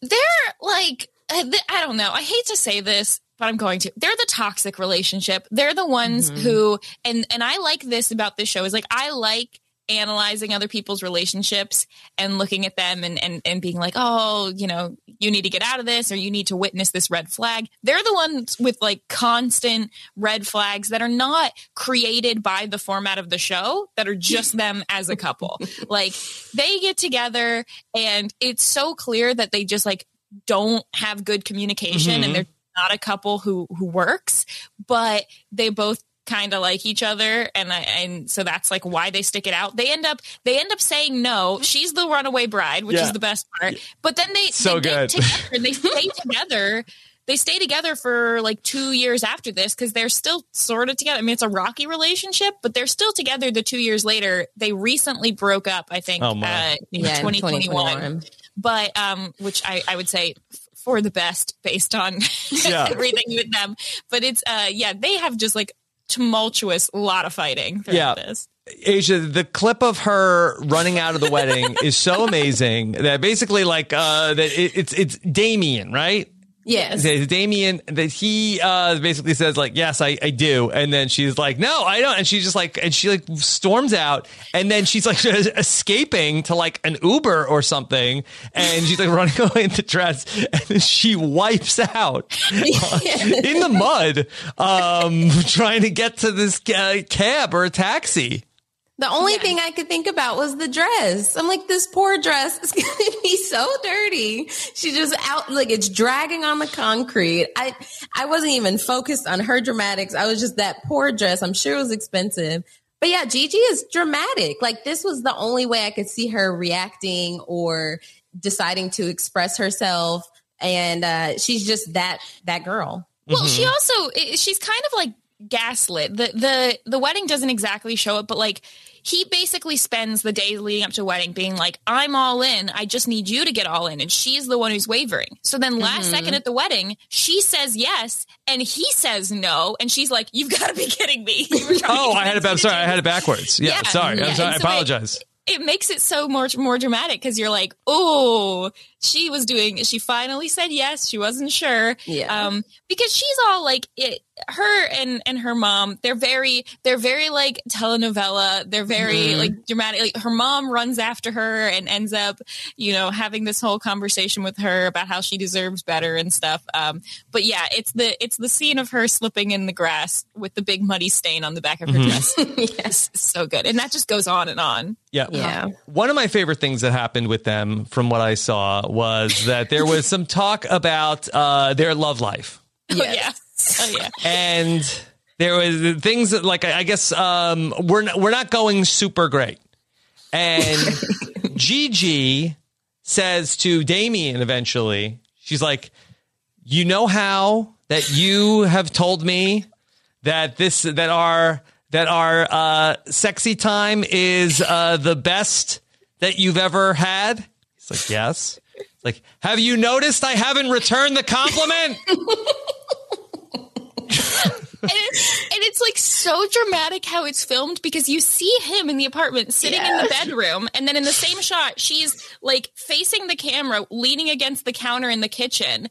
they're like uh, I don't know. I hate to say this, but I'm going to. They're the toxic relationship. They're the ones mm-hmm. who and and I like this about this show is like I like analyzing other people's relationships and looking at them and, and and being like, oh, you know, you need to get out of this or you need to witness this red flag. They're the ones with like constant red flags that are not created by the format of the show, that are just them as a couple. like they get together and it's so clear that they just like don't have good communication mm-hmm. and they're not a couple who who works, but they both kind of like each other and I, and so that's like why they stick it out they end up they end up saying no she's the runaway bride which yeah. is the best part but then they so they good together they stay together they they stay together for like two years after this because they're still sort of together. I mean, it's a rocky relationship, but they're still together. The two years later, they recently broke up. I think Oh, my. uh, in Yeah, in 2021, 2021. but um, which I I would say for the best based on Yeah. everything with them. But it's uh, yeah, they have just like tumultuous lot of fighting throughout Yeah. this. Asia, the clip of her running out of the wedding is so amazing that basically, like, uh, that it, it's it's Damien, right? Yes. Damien that he uh basically says like yes I, I do. And then she's like no I don't. And she's just like and she like storms out. And then she's like escaping to like an Uber or something. And she's like running away in the dress. And then she wipes out in the mud um trying to get to this uh, cab or a taxi The only thing I could think about was the dress. I'm like, this poor dress is going to be so dirty. She just out, like it's dragging on the concrete. I, I wasn't even focused on her dramatics. I was just that poor dress. I'm sure it was expensive. But yeah, Gigi is dramatic. Like this was the only way I could see her reacting or deciding to express herself. And, uh, she's just that, that girl. Well, she also she's kind of like gaslit. The the the wedding doesn't exactly show it, but like he basically spends the days leading up to wedding being like, "I'm all in. I just need you to get all in," and she's the one who's wavering. So then, last mm-hmm. second at the wedding, she says yes, and he says no, and she's like, "You've got to be kidding me." You were trying oh, to oh I had it I'm sorry I had it backwards. Yeah, Yeah, sorry. Yeah, I'm sorry I so it- apologize. it makes it so much more dramatic because you're like, oh, she was doing. She finally said yes. She wasn't sure. Yeah. Um, because she's all like it. Her and and her mom, they're very, they're very like telenovela. They're very like dramatic. Like her mom runs after her and ends up, you know, having this whole conversation with her about how she deserves better and stuff. Um, but yeah, it's the it's the scene of her slipping in the grass with the big muddy stain on the back of her dress. yes, so good, and that just goes on and on. Yeah. Yeah. One of my favorite things that happened with them, from what I saw, was that there was some talk about uh, their love life. Oh yeah. Oh yeah. And there was things that, like, I I guess um, we're, not, we're not going super great. And Gigi says to Damien eventually, she's like, You know how that you have told me that this that our that our uh, sexy time is uh, the best that you've ever had? He's like, yes. It's like, have you noticed I haven't returned the compliment? And, it, and it's like so dramatic how it's filmed because you see him in the apartment sitting in the bedroom, and then in the same shot, she's like facing the camera, leaning against the counter in the kitchen,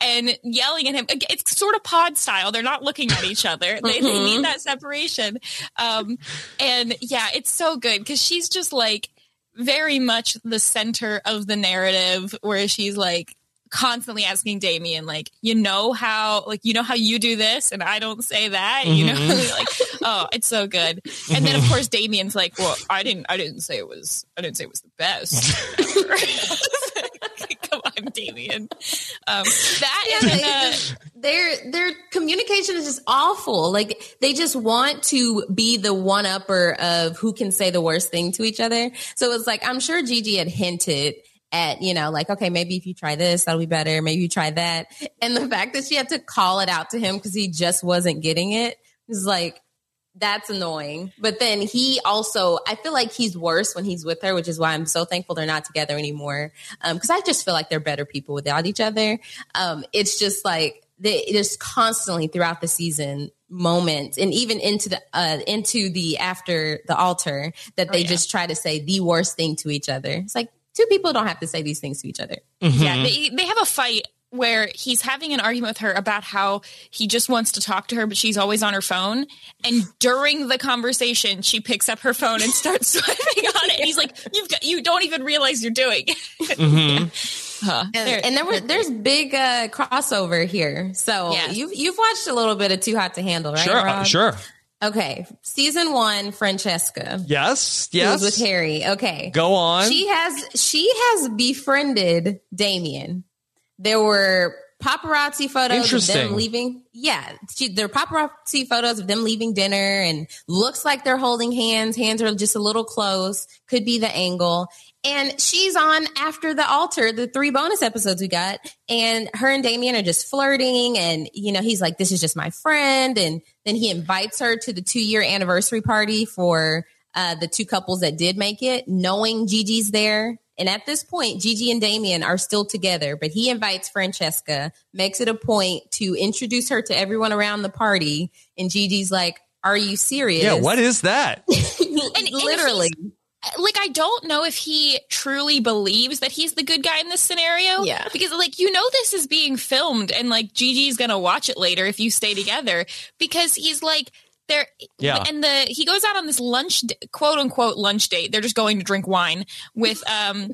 and yelling at him. It's sort of pod style. They're not looking at each other. They, they need that separation. Um, and yeah, it's so good because she's just like very much the center of the narrative, where she's like constantly asking Damien, like, you know how, like, you know how you do this, and I don't say that, you know, mm-hmm. like, oh, it's so good. And then of mm-hmm. course Damien's like, well, I didn't, I didn't say it was, I didn't say it was the best. Damien. Um, that Yeah, and uh, their their communication is just awful. Like they just want to be the one upper of who can say the worst thing to each other. So it's like I'm sure Gigi had hinted at, you know, like, okay, maybe if you try this, that'll be better. Maybe you try that. And the fact that she had to call it out to him because he just wasn't getting it is like, that's annoying. But then he also, I feel like he's worse when he's with her, which is why I'm so thankful they're not together anymore. Um, cause I just feel like they're better people without each other. Um, it's just like, they, there's constantly throughout the season moments and even into the, uh, into the after the altar that they yeah. just try to say the worst thing to each other. It's like two people don't have to say these things to each other. Yeah, they, they have a fight where he's having an argument with her about how he just wants to talk to her, but she's always on her phone. And during the conversation, she picks up her phone and starts swiping on it. And he's like, "You've got, you don't even realize you're doing." Huh. And, There- and there were there's big uh, crossover here. So Yes. you've you've watched a little bit of Too Hot to Handle, right? sure, uh, sure. Okay, season one, Francesca. Yes, yes. was with Harry. Okay, Go on. She has she has befriended Damien. There were paparazzi photos of them leaving. Yeah, she, there are paparazzi photos of them leaving dinner, and looks like they're holding hands. Hands are just a little close. Could be the angle. And she's on after the altar, the three bonus episodes we got, and her and Damien are just flirting. And you know, he's like, "This is just my friend," and then he invites her to the two year anniversary party for uh, the two couples that did make it, knowing Gigi's there. And at this point, Gigi and Damien are still together, but he invites Francesca, makes it a point to introduce her to everyone around the party. And Gigi's like, Are you serious? Yeah, what is that? and Literally. like I don't know if he truly believes that he's the good guy in this scenario. Yeah. Because like you know this is being filmed and like Gigi's gonna watch it later if you stay together because he's like there Yeah. and the he goes out on this lunch quote unquote lunch date. They're just going to drink wine with um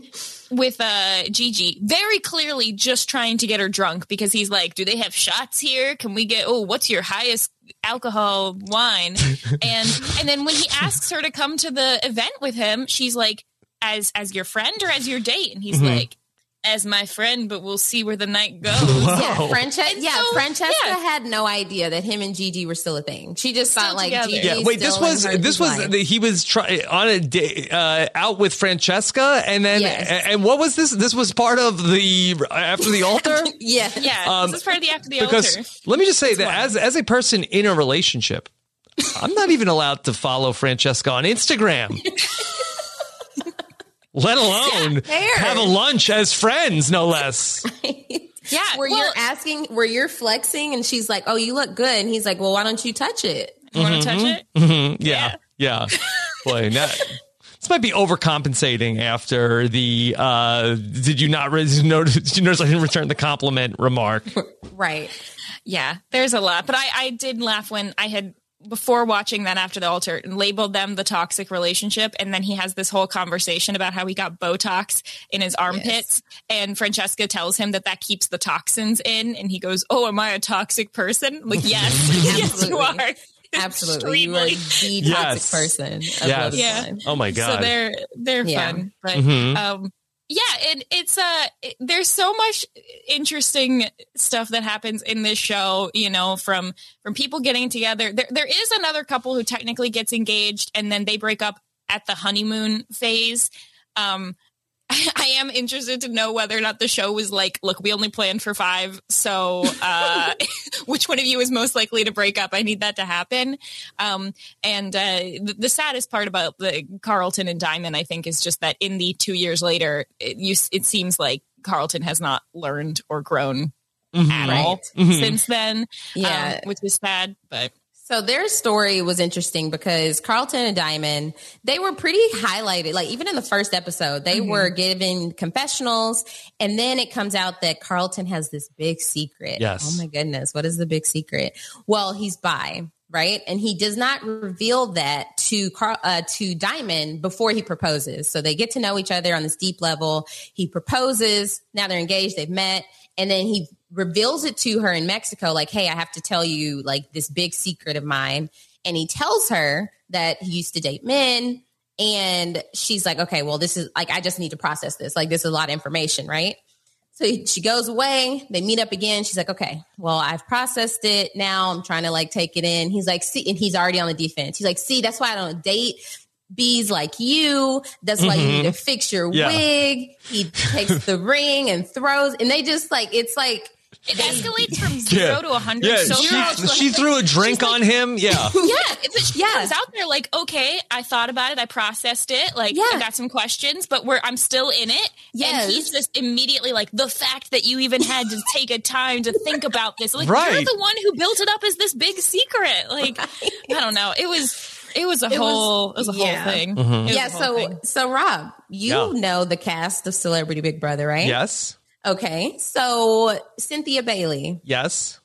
with uh Gigi. Very clearly just trying to get her drunk because he's like, Do they have shots here? Can we get oh what's your highest alcohol wine? and and then when he asks her to come to the event with him, she's like, As as your friend or as your date? And he's Mm-hmm. like, As my friend, but we'll see where the night goes. Yeah, Wow. Francesca. Yeah, so- Francesca yeah. had no idea that him and Gigi were still a thing. She just thought like together. Gigi. Yeah, wait. This was this was life. the, he was try, on a day uh, out with Francesca, and then Yes. and what was this? This was part of the after the altar. yeah, Yeah, Um, this is part of the after the because altar. let me just say that as as a person in a relationship, I'm not even allowed to follow Francesca on Instagram. Let alone fair. have a lunch as friends, no less. Yeah, Where well, you're asking, where you're flexing, and she's like, "Oh, you look good," and he's like, "Well, why don't you touch it?" you want to touch it? Mhm, yeah, yeah. Boy, that, this might be overcompensating after the. uh Did you not re- notice? Did you notice I didn't return the compliment remark? Right. Yeah, there's a lot. But I, I did laugh when I had before watching that after the altar and labeled them the toxic relationship. And then he has this whole conversation about how he got Botox in his armpits. And Francesca tells him that that keeps the toxins in. And he goes, Oh, am I a toxic person? I'm like, yes, yes, you are. Absolutely. You are Extremely. the Yes. toxic person. Of Yes. Love is Yeah. Blind. Oh my god So they're they're Yeah. fun, but Mhm. um, yeah, and it's uh, there's so much interesting stuff that happens in this show. You know, from from people getting together. There there is another couple who technically gets engaged, and then they break up at the honeymoon phase. Um, I am interested to know whether or not the show was like, look, we only planned for five, so uh, which one of you is most likely to break up? I need that to happen. Um, and uh, the, the saddest part about the Carlton and Diamond, I think, is just that in the two years later, it, you, it seems like Carlton has not learned or grown at all Mhm. since then. Yeah. um, which is sad, but So their story was interesting because Carlton and Diamond, they were pretty highlighted. Like even in the first episode, they were given confessionals. And then it comes out that Carlton has this big secret. Yes. Oh my goodness. What is the big secret? Well, he's bi, right? And he does not reveal that to Carl, uh, to Diamond before he proposes. So they get to know each other on this deep level. He proposes. Now they're engaged. They've met. And then he reveals it to her in Mexico, like, hey, I have to tell you like this big secret of mine. And he tells her that he used to date men. And she's like, okay, well, this is like, I just need to process this. Like, this is a lot of information, right? So she goes away. They meet up again. She's like, okay, well, I've processed it. Now I'm trying to like take it in. He's like, see, and he's already on the defense. He's like, see, that's why I don't date bees like you. That's why you need mm-hmm. to fix your Yeah. wig. He takes the ring and throws, and they just like, it's like, it escalates from zero Yeah. to a hundred. Yeah, so she, she threw a drink on him. Yeah. yeah, it, but she Yeah. comes out there like, okay, I thought about it, I processed it, like Yeah. I got some questions, but we're I'm still in it. Yes. And he's just immediately like, the fact that you even had to take a time to think about this, like Right. you're the one who built it up as this big secret. Like, I don't know, it was it was a was- whole it was a yeah. whole thing. Mm-hmm. Yeah. whole So, thing. so Rob, you Yeah. know the cast of Celebrity Big Brother, right? Yes. Okay. So Cynthia Bailey, Yes.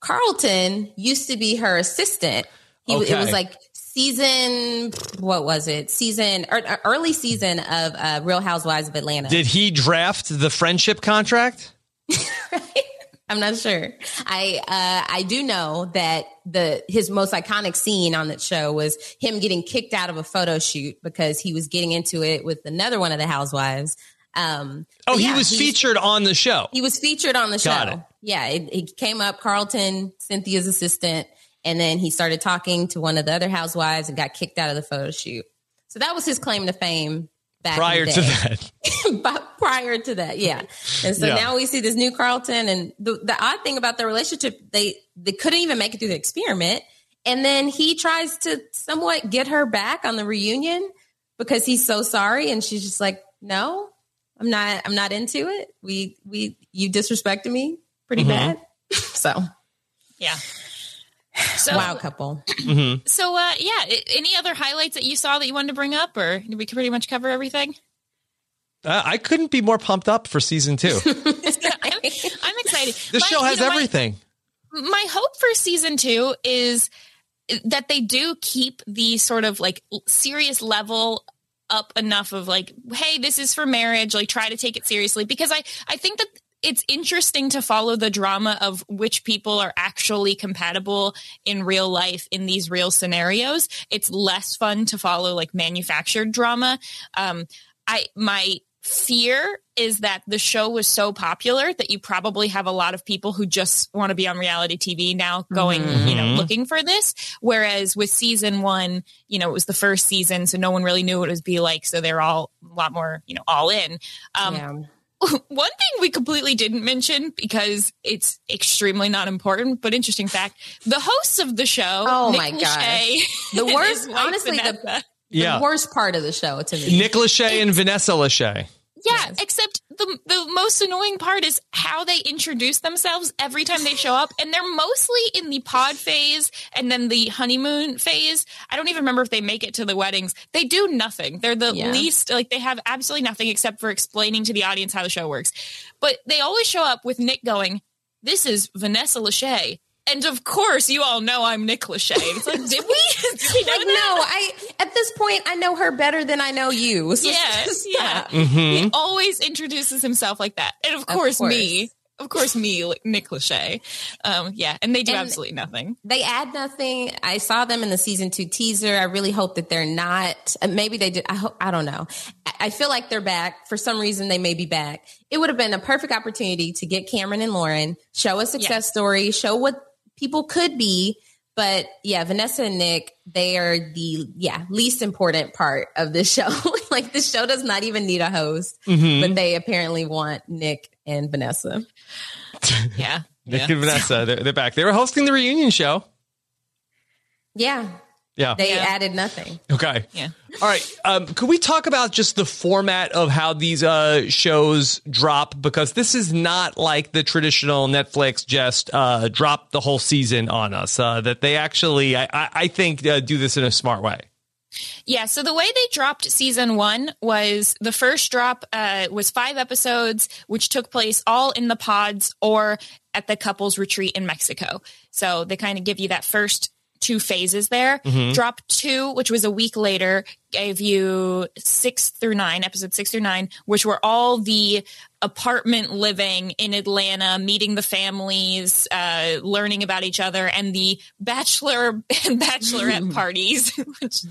Carlton used to be her assistant. He, It was like season, what was it? Season, er, early season of uh, Real Housewives of Atlanta. Did he draft the friendship contract? I'm not sure. I uh, I do know that the his most iconic scene on that show was him getting kicked out of a photo shoot because he was getting into it with another one of the housewives. Um, Oh, he yeah, was featured on the show. He was featured on the show. Got it. Yeah, it, it came up. Carlton, Cynthia's assistant, and then he started talking to one of the other housewives and got kicked out of the photo shoot. So that was his claim to fame. Back Prior to that, but prior to that, yeah. And so Yeah. now we see this new Carlton, and the, the odd thing about their relationship, they they couldn't even make it through the experiment, and then he tries to somewhat get her back on the reunion because he's so sorry, and she's just like, "No, I'm not. I'm not into it. We we you disrespected me pretty bad." so Yeah. So, wow, couple. so uh, yeah. Any other highlights that you saw that you wanted to bring up, or did we pretty much cover everything? uh, I couldn't be more pumped up for season two. I'm, I'm excited. This My- show you has know, my- everything. my hope for season two is that they do keep the sort of like serious level up enough of like hey this is for marriage like try to take it seriously. Because i i think that it's interesting to follow the drama of which people are actually compatible in real life in these real scenarios. It's less fun to follow like manufactured drama. Um i my fear is that the show was so popular that you probably have a lot of people who just want to be on reality TV now going, you know, looking for this. Whereas with season one, you know, it was the first season, so no one really knew what it would be like. So they're all a lot more, you know, all in. Um, yeah. one thing we completely didn't mention because it's extremely not important, but interesting fact: the hosts of the show, Oh Nick my gosh. The worst- his wife, honestly, the- Vanessa. Yeah. Worst part of the show to me. Nick Lachey and Vanessa Lachey. Yeah, Yes. except the the most annoying part is how they introduce themselves every time they show up, and they're mostly in the pod phase and then the honeymoon phase. I don't even remember if they make it to the weddings. They do nothing. They're the Yeah. least like they have absolutely nothing except for explaining to the audience how the show works. But they always show up with Nick going, "This is Vanessa Lachey." And of course, you all know I'm Nick Lachey. It's like, did we? Did we know like, no, I at this point I know her better than I know you. So Yes, yeah. stop. He always introduces himself like that, and of course, course. me, of course, me, Nick Lachey. Um, yeah, and they do And- absolutely nothing. They add nothing. I saw them in the season two teaser. I really hope that they're not. uh, Maybe they did. I hope. I don't know. I- I feel like they're back for some reason. They may be back. It would have been a perfect opportunity to get Cameron and Lauren show a success Yeah. story, show what people could be. But yeah, Vanessa and Nick, they are the yeah least important part of this show. like this show does not even need a host, but mm-hmm. they apparently want Nick and Vanessa. Yeah, Nick yeah. and Vanessa, they're, they're back. They were hosting the reunion show. Yeah, Yeah. they Yeah. added nothing. okay. yeah. All right. Um, could we talk about just the format of how these uh, shows drop? Because this is not like the traditional Netflix just uh, drop the whole season on us. Uh, that they actually, I, I think, uh, do this in a smart way. Yeah, so the way they dropped season one was the first drop uh, was five episodes, which took place all in the pods or at the couples retreat in Mexico. So they kind of give you that first two phases there. Drop two, which was a week later, gave you six through nine, episode six through nine, which were all the apartment living in Atlanta, meeting the families, uh, learning about each other, and the bachelor and bachelorette parties, which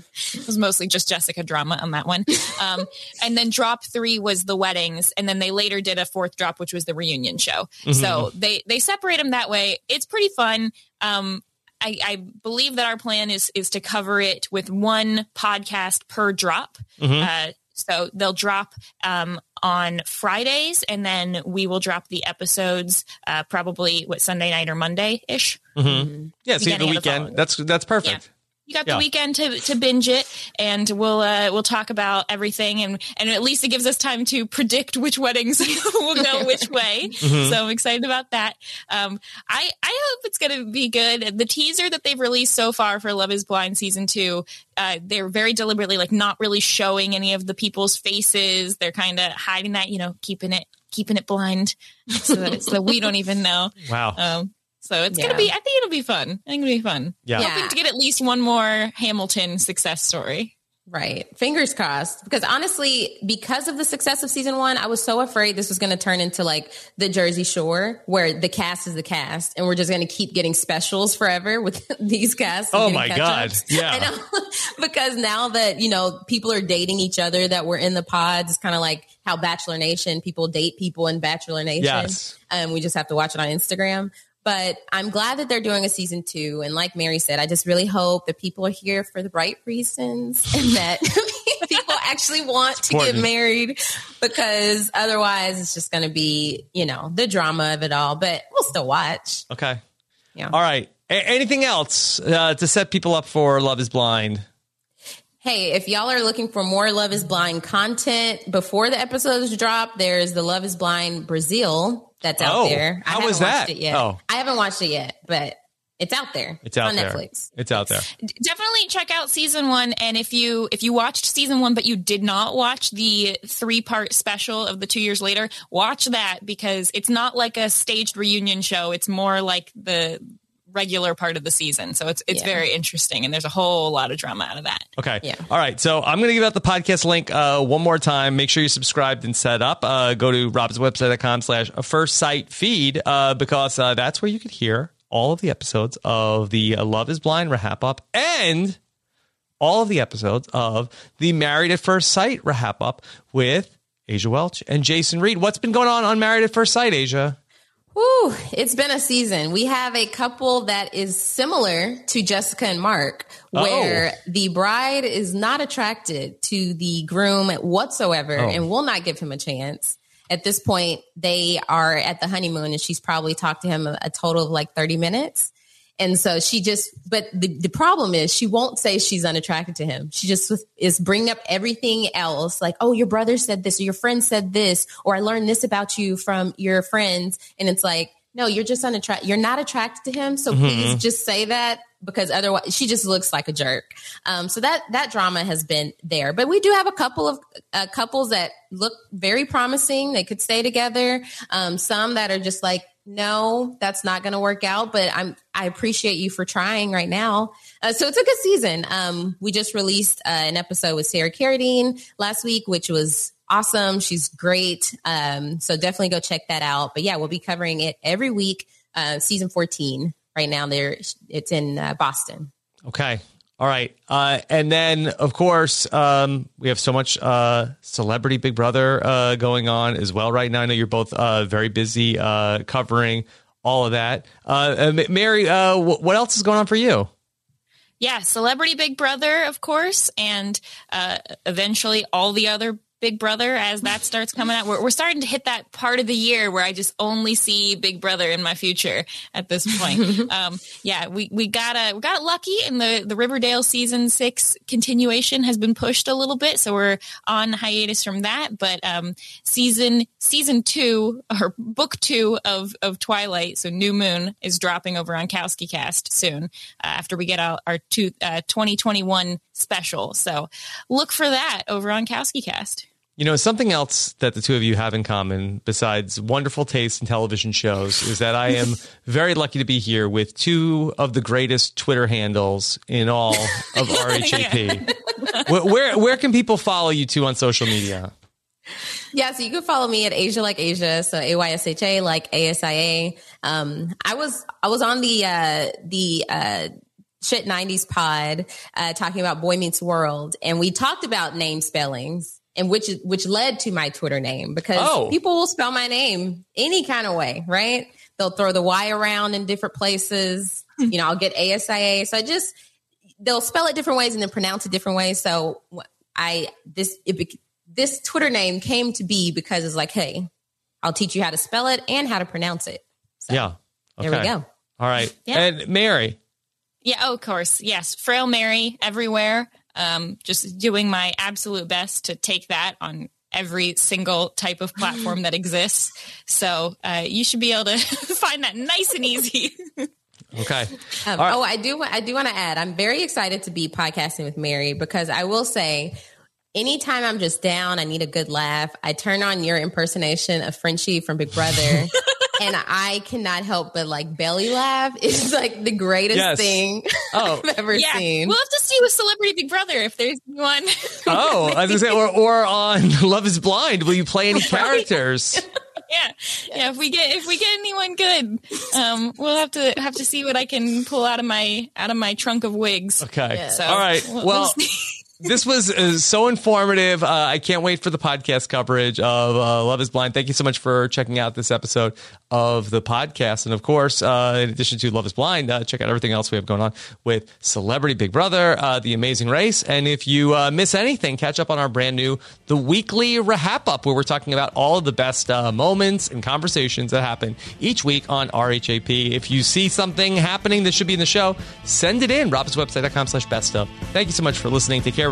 was mostly just Jessica drama on that one. Um, and then drop three was the weddings, and then they later did a fourth drop, which was the reunion show. So they they separate them that way. It's pretty fun. Um, I, I believe that our plan is is to cover it with one podcast per drop. Uh, so they'll drop um, on Fridays, and then we will drop the episodes uh, probably what Sunday night or Monday ish. Yeah. See the Beginning the weekend. following. That's that's perfect. You got Yeah. the weekend to, to binge it, and we'll uh, we'll talk about everything, and and at least it gives us time to predict which weddings will go which way. So I'm excited about that. Um, I I hope it's going to be good. The teaser that they've released so far for Love Is Blind season two, uh, they're very deliberately like not really showing any of the people's faces. They're kind of hiding that, you know, keeping it keeping it blind so that, so that we don't even know. Wow. Um, so it's Yeah. gonna be. I think it'll be fun. I think it'll be fun. Yeah. Yeah. Hoping to get at least one more Hamilton success story. Right. Fingers crossed. Because honestly, because of the success of season one, I was so afraid this was going to turn into like the Jersey Shore, where the cast is the cast, and we're just going to keep getting specials forever with these casts. Oh my God. Yeah. because now that, you know, people are dating each other that were in the pods, it's kind of like how Bachelor Nation, people date people in Bachelor Nation. Yes. And we just have to watch it on Instagram. But I'm glad that they're doing a season two. And like Mary said, I just really hope that people are here for the right reasons and that people actually want to get married because otherwise it's just going to be, you know, the drama of it all. But we'll still watch. Okay. Yeah. All right. A- anything else uh, to set people up for Love is Blind? Hey, if y'all are looking for more Love is Blind content before the episodes drop, there's the Love is Blind Brazil that's out oh, there. I how was that? It yet. Oh, I haven't watched it yet, but it's out there. It's out on there. Netflix. It's out there. Definitely check out season one. And if you if you watched season one but you did not watch the three part special of the two years later, watch that because it's not like a staged reunion show. It's more like the regular part of the season. So it's it's yeah. very interesting and there's a whole lot of drama out of that. Okay. Yeah. All right. So I'm going to give out the podcast link uh, one more time. Make sure you're subscribed and set up. Uh, go to robhasawebsite.com slash first sight feed uh, because uh, that's where you can hear all of the episodes of the Love is Blind RHAP-up and all of the episodes of the Married at First Sight RHAP-up with Asia Welch and Jason Reed. What's been going on on Married at First Sight, Asia? Whew, it's been a season. We have a couple that is similar to Jessica and Mark, oh. where oh. the bride is not attracted to the groom whatsoever oh. and will not give him a chance. At this point, they are at the honeymoon and she's probably talked to him a, a total of like 30 minutes. And so she just, but the, the problem is she won't say she's unattracted to him. She just is bringing up everything else like, oh, your brother said this or your friend said this, or I learned this about you from your friends. And it's like, no, you're just unattracted. You're not attracted to him. So mm-hmm. please just say that because otherwise she just looks like a jerk. Um, so that, that drama has been there, but we do have a couple of uh, couples that look very promising. They could stay together. Um, some that are just like, no, that's not going to work out, but I'm, I appreciate you for trying right now. Uh, so it's a good season. Um, we just released uh, an episode with Sarah Carradine last week, which was awesome. She's great. Um, so definitely go check that out. But yeah, we'll be covering it every week. Uh, season 14 right now there. It's in uh, Boston. Okay. All right. Uh, and then, of course, um, we have so much uh, celebrity Big Brother uh, going on as well right now. I know you're both uh, very busy uh, covering all of that. Uh, Mary, what else is going on for you? Yeah, Celebrity Big Brother, of course, and eventually all the other Big Brother as that starts coming out. We're, we're starting to hit that part of the year where I just only see Big Brother in my future at this point. um, yeah, we, we got a, we got lucky and the, the Riverdale season six continuation has been pushed a little bit. So we're on hiatus from that. But um, season season two or book two of, of Twilight, so New Moon, is dropping over on Kowski Cast soon uh, after we get our, our two, uh, 2021 special. So look for that over on Kowski Cast. You know, something else that the two of you have in common, besides wonderful taste in television shows, is that I am very lucky to be here with two of the greatest Twitter handles in all of RHAP. where, where, where can people follow you two on social media? Yeah, so you can follow me at Aysha like Asia, so A Y S H A like A S I A. Um, I was I was on the uh, the uh, shit '90s pod uh, talking about Boy Meets World, and we talked about name spellings and which which led to my Twitter name because oh. people will spell my name any kind of way, right? They'll throw the Y around in different places. Hmm. you know, I'll get ASIA. So I just they'll spell it different ways and then pronounce it different ways. So I this it, this Twitter name came to be because it's like, hey, I'll teach you how to spell it and how to pronounce it. So, yeah. Okay. There we go. All right. Yeah. And Mary. Yeah, oh, of course. Yes. Frail Mary everywhere. Um, just doing my absolute best to take that on every single type of platform that exists. So uh, you should be able to find that nice and easy. okay. Um, right. Oh, I do. I do want to add. I'm very excited to be podcasting with Mary because I will say, anytime I'm just down, I need a good laugh. I turn on your impersonation of Frenchie from Big Brother. and I cannot help but like belly laugh. It's like the greatest Yes. thing Oh. I've ever Yeah, seen. we'll have to see with Celebrity Big Brother if there's one. Oh, I was gonna say, or, or on Love Is Blind, will you play any characters? yeah, yeah. If we get if we get anyone good, um, we'll have to have to see what I can pull out of my out of my trunk of wigs. Okay. So All right. we'll- Well, we'll see. This was uh, so informative. Uh, I can't wait for the podcast coverage of uh, Love is Blind. Thank you so much for checking out this episode of the podcast. And of course, uh, in addition to Love is Blind, uh, check out everything else we have going on with Celebrity Big Brother, uh, The Amazing Race. And if you miss anything, catch up on our brand new The Weekly RHAP-up, where we're talking about all of the best moments and conversations that happen each week on RHAP. If you see something happening that should be in the show, send it in. robhasawebsite.com slash best of. Thank you so much for listening. Take care,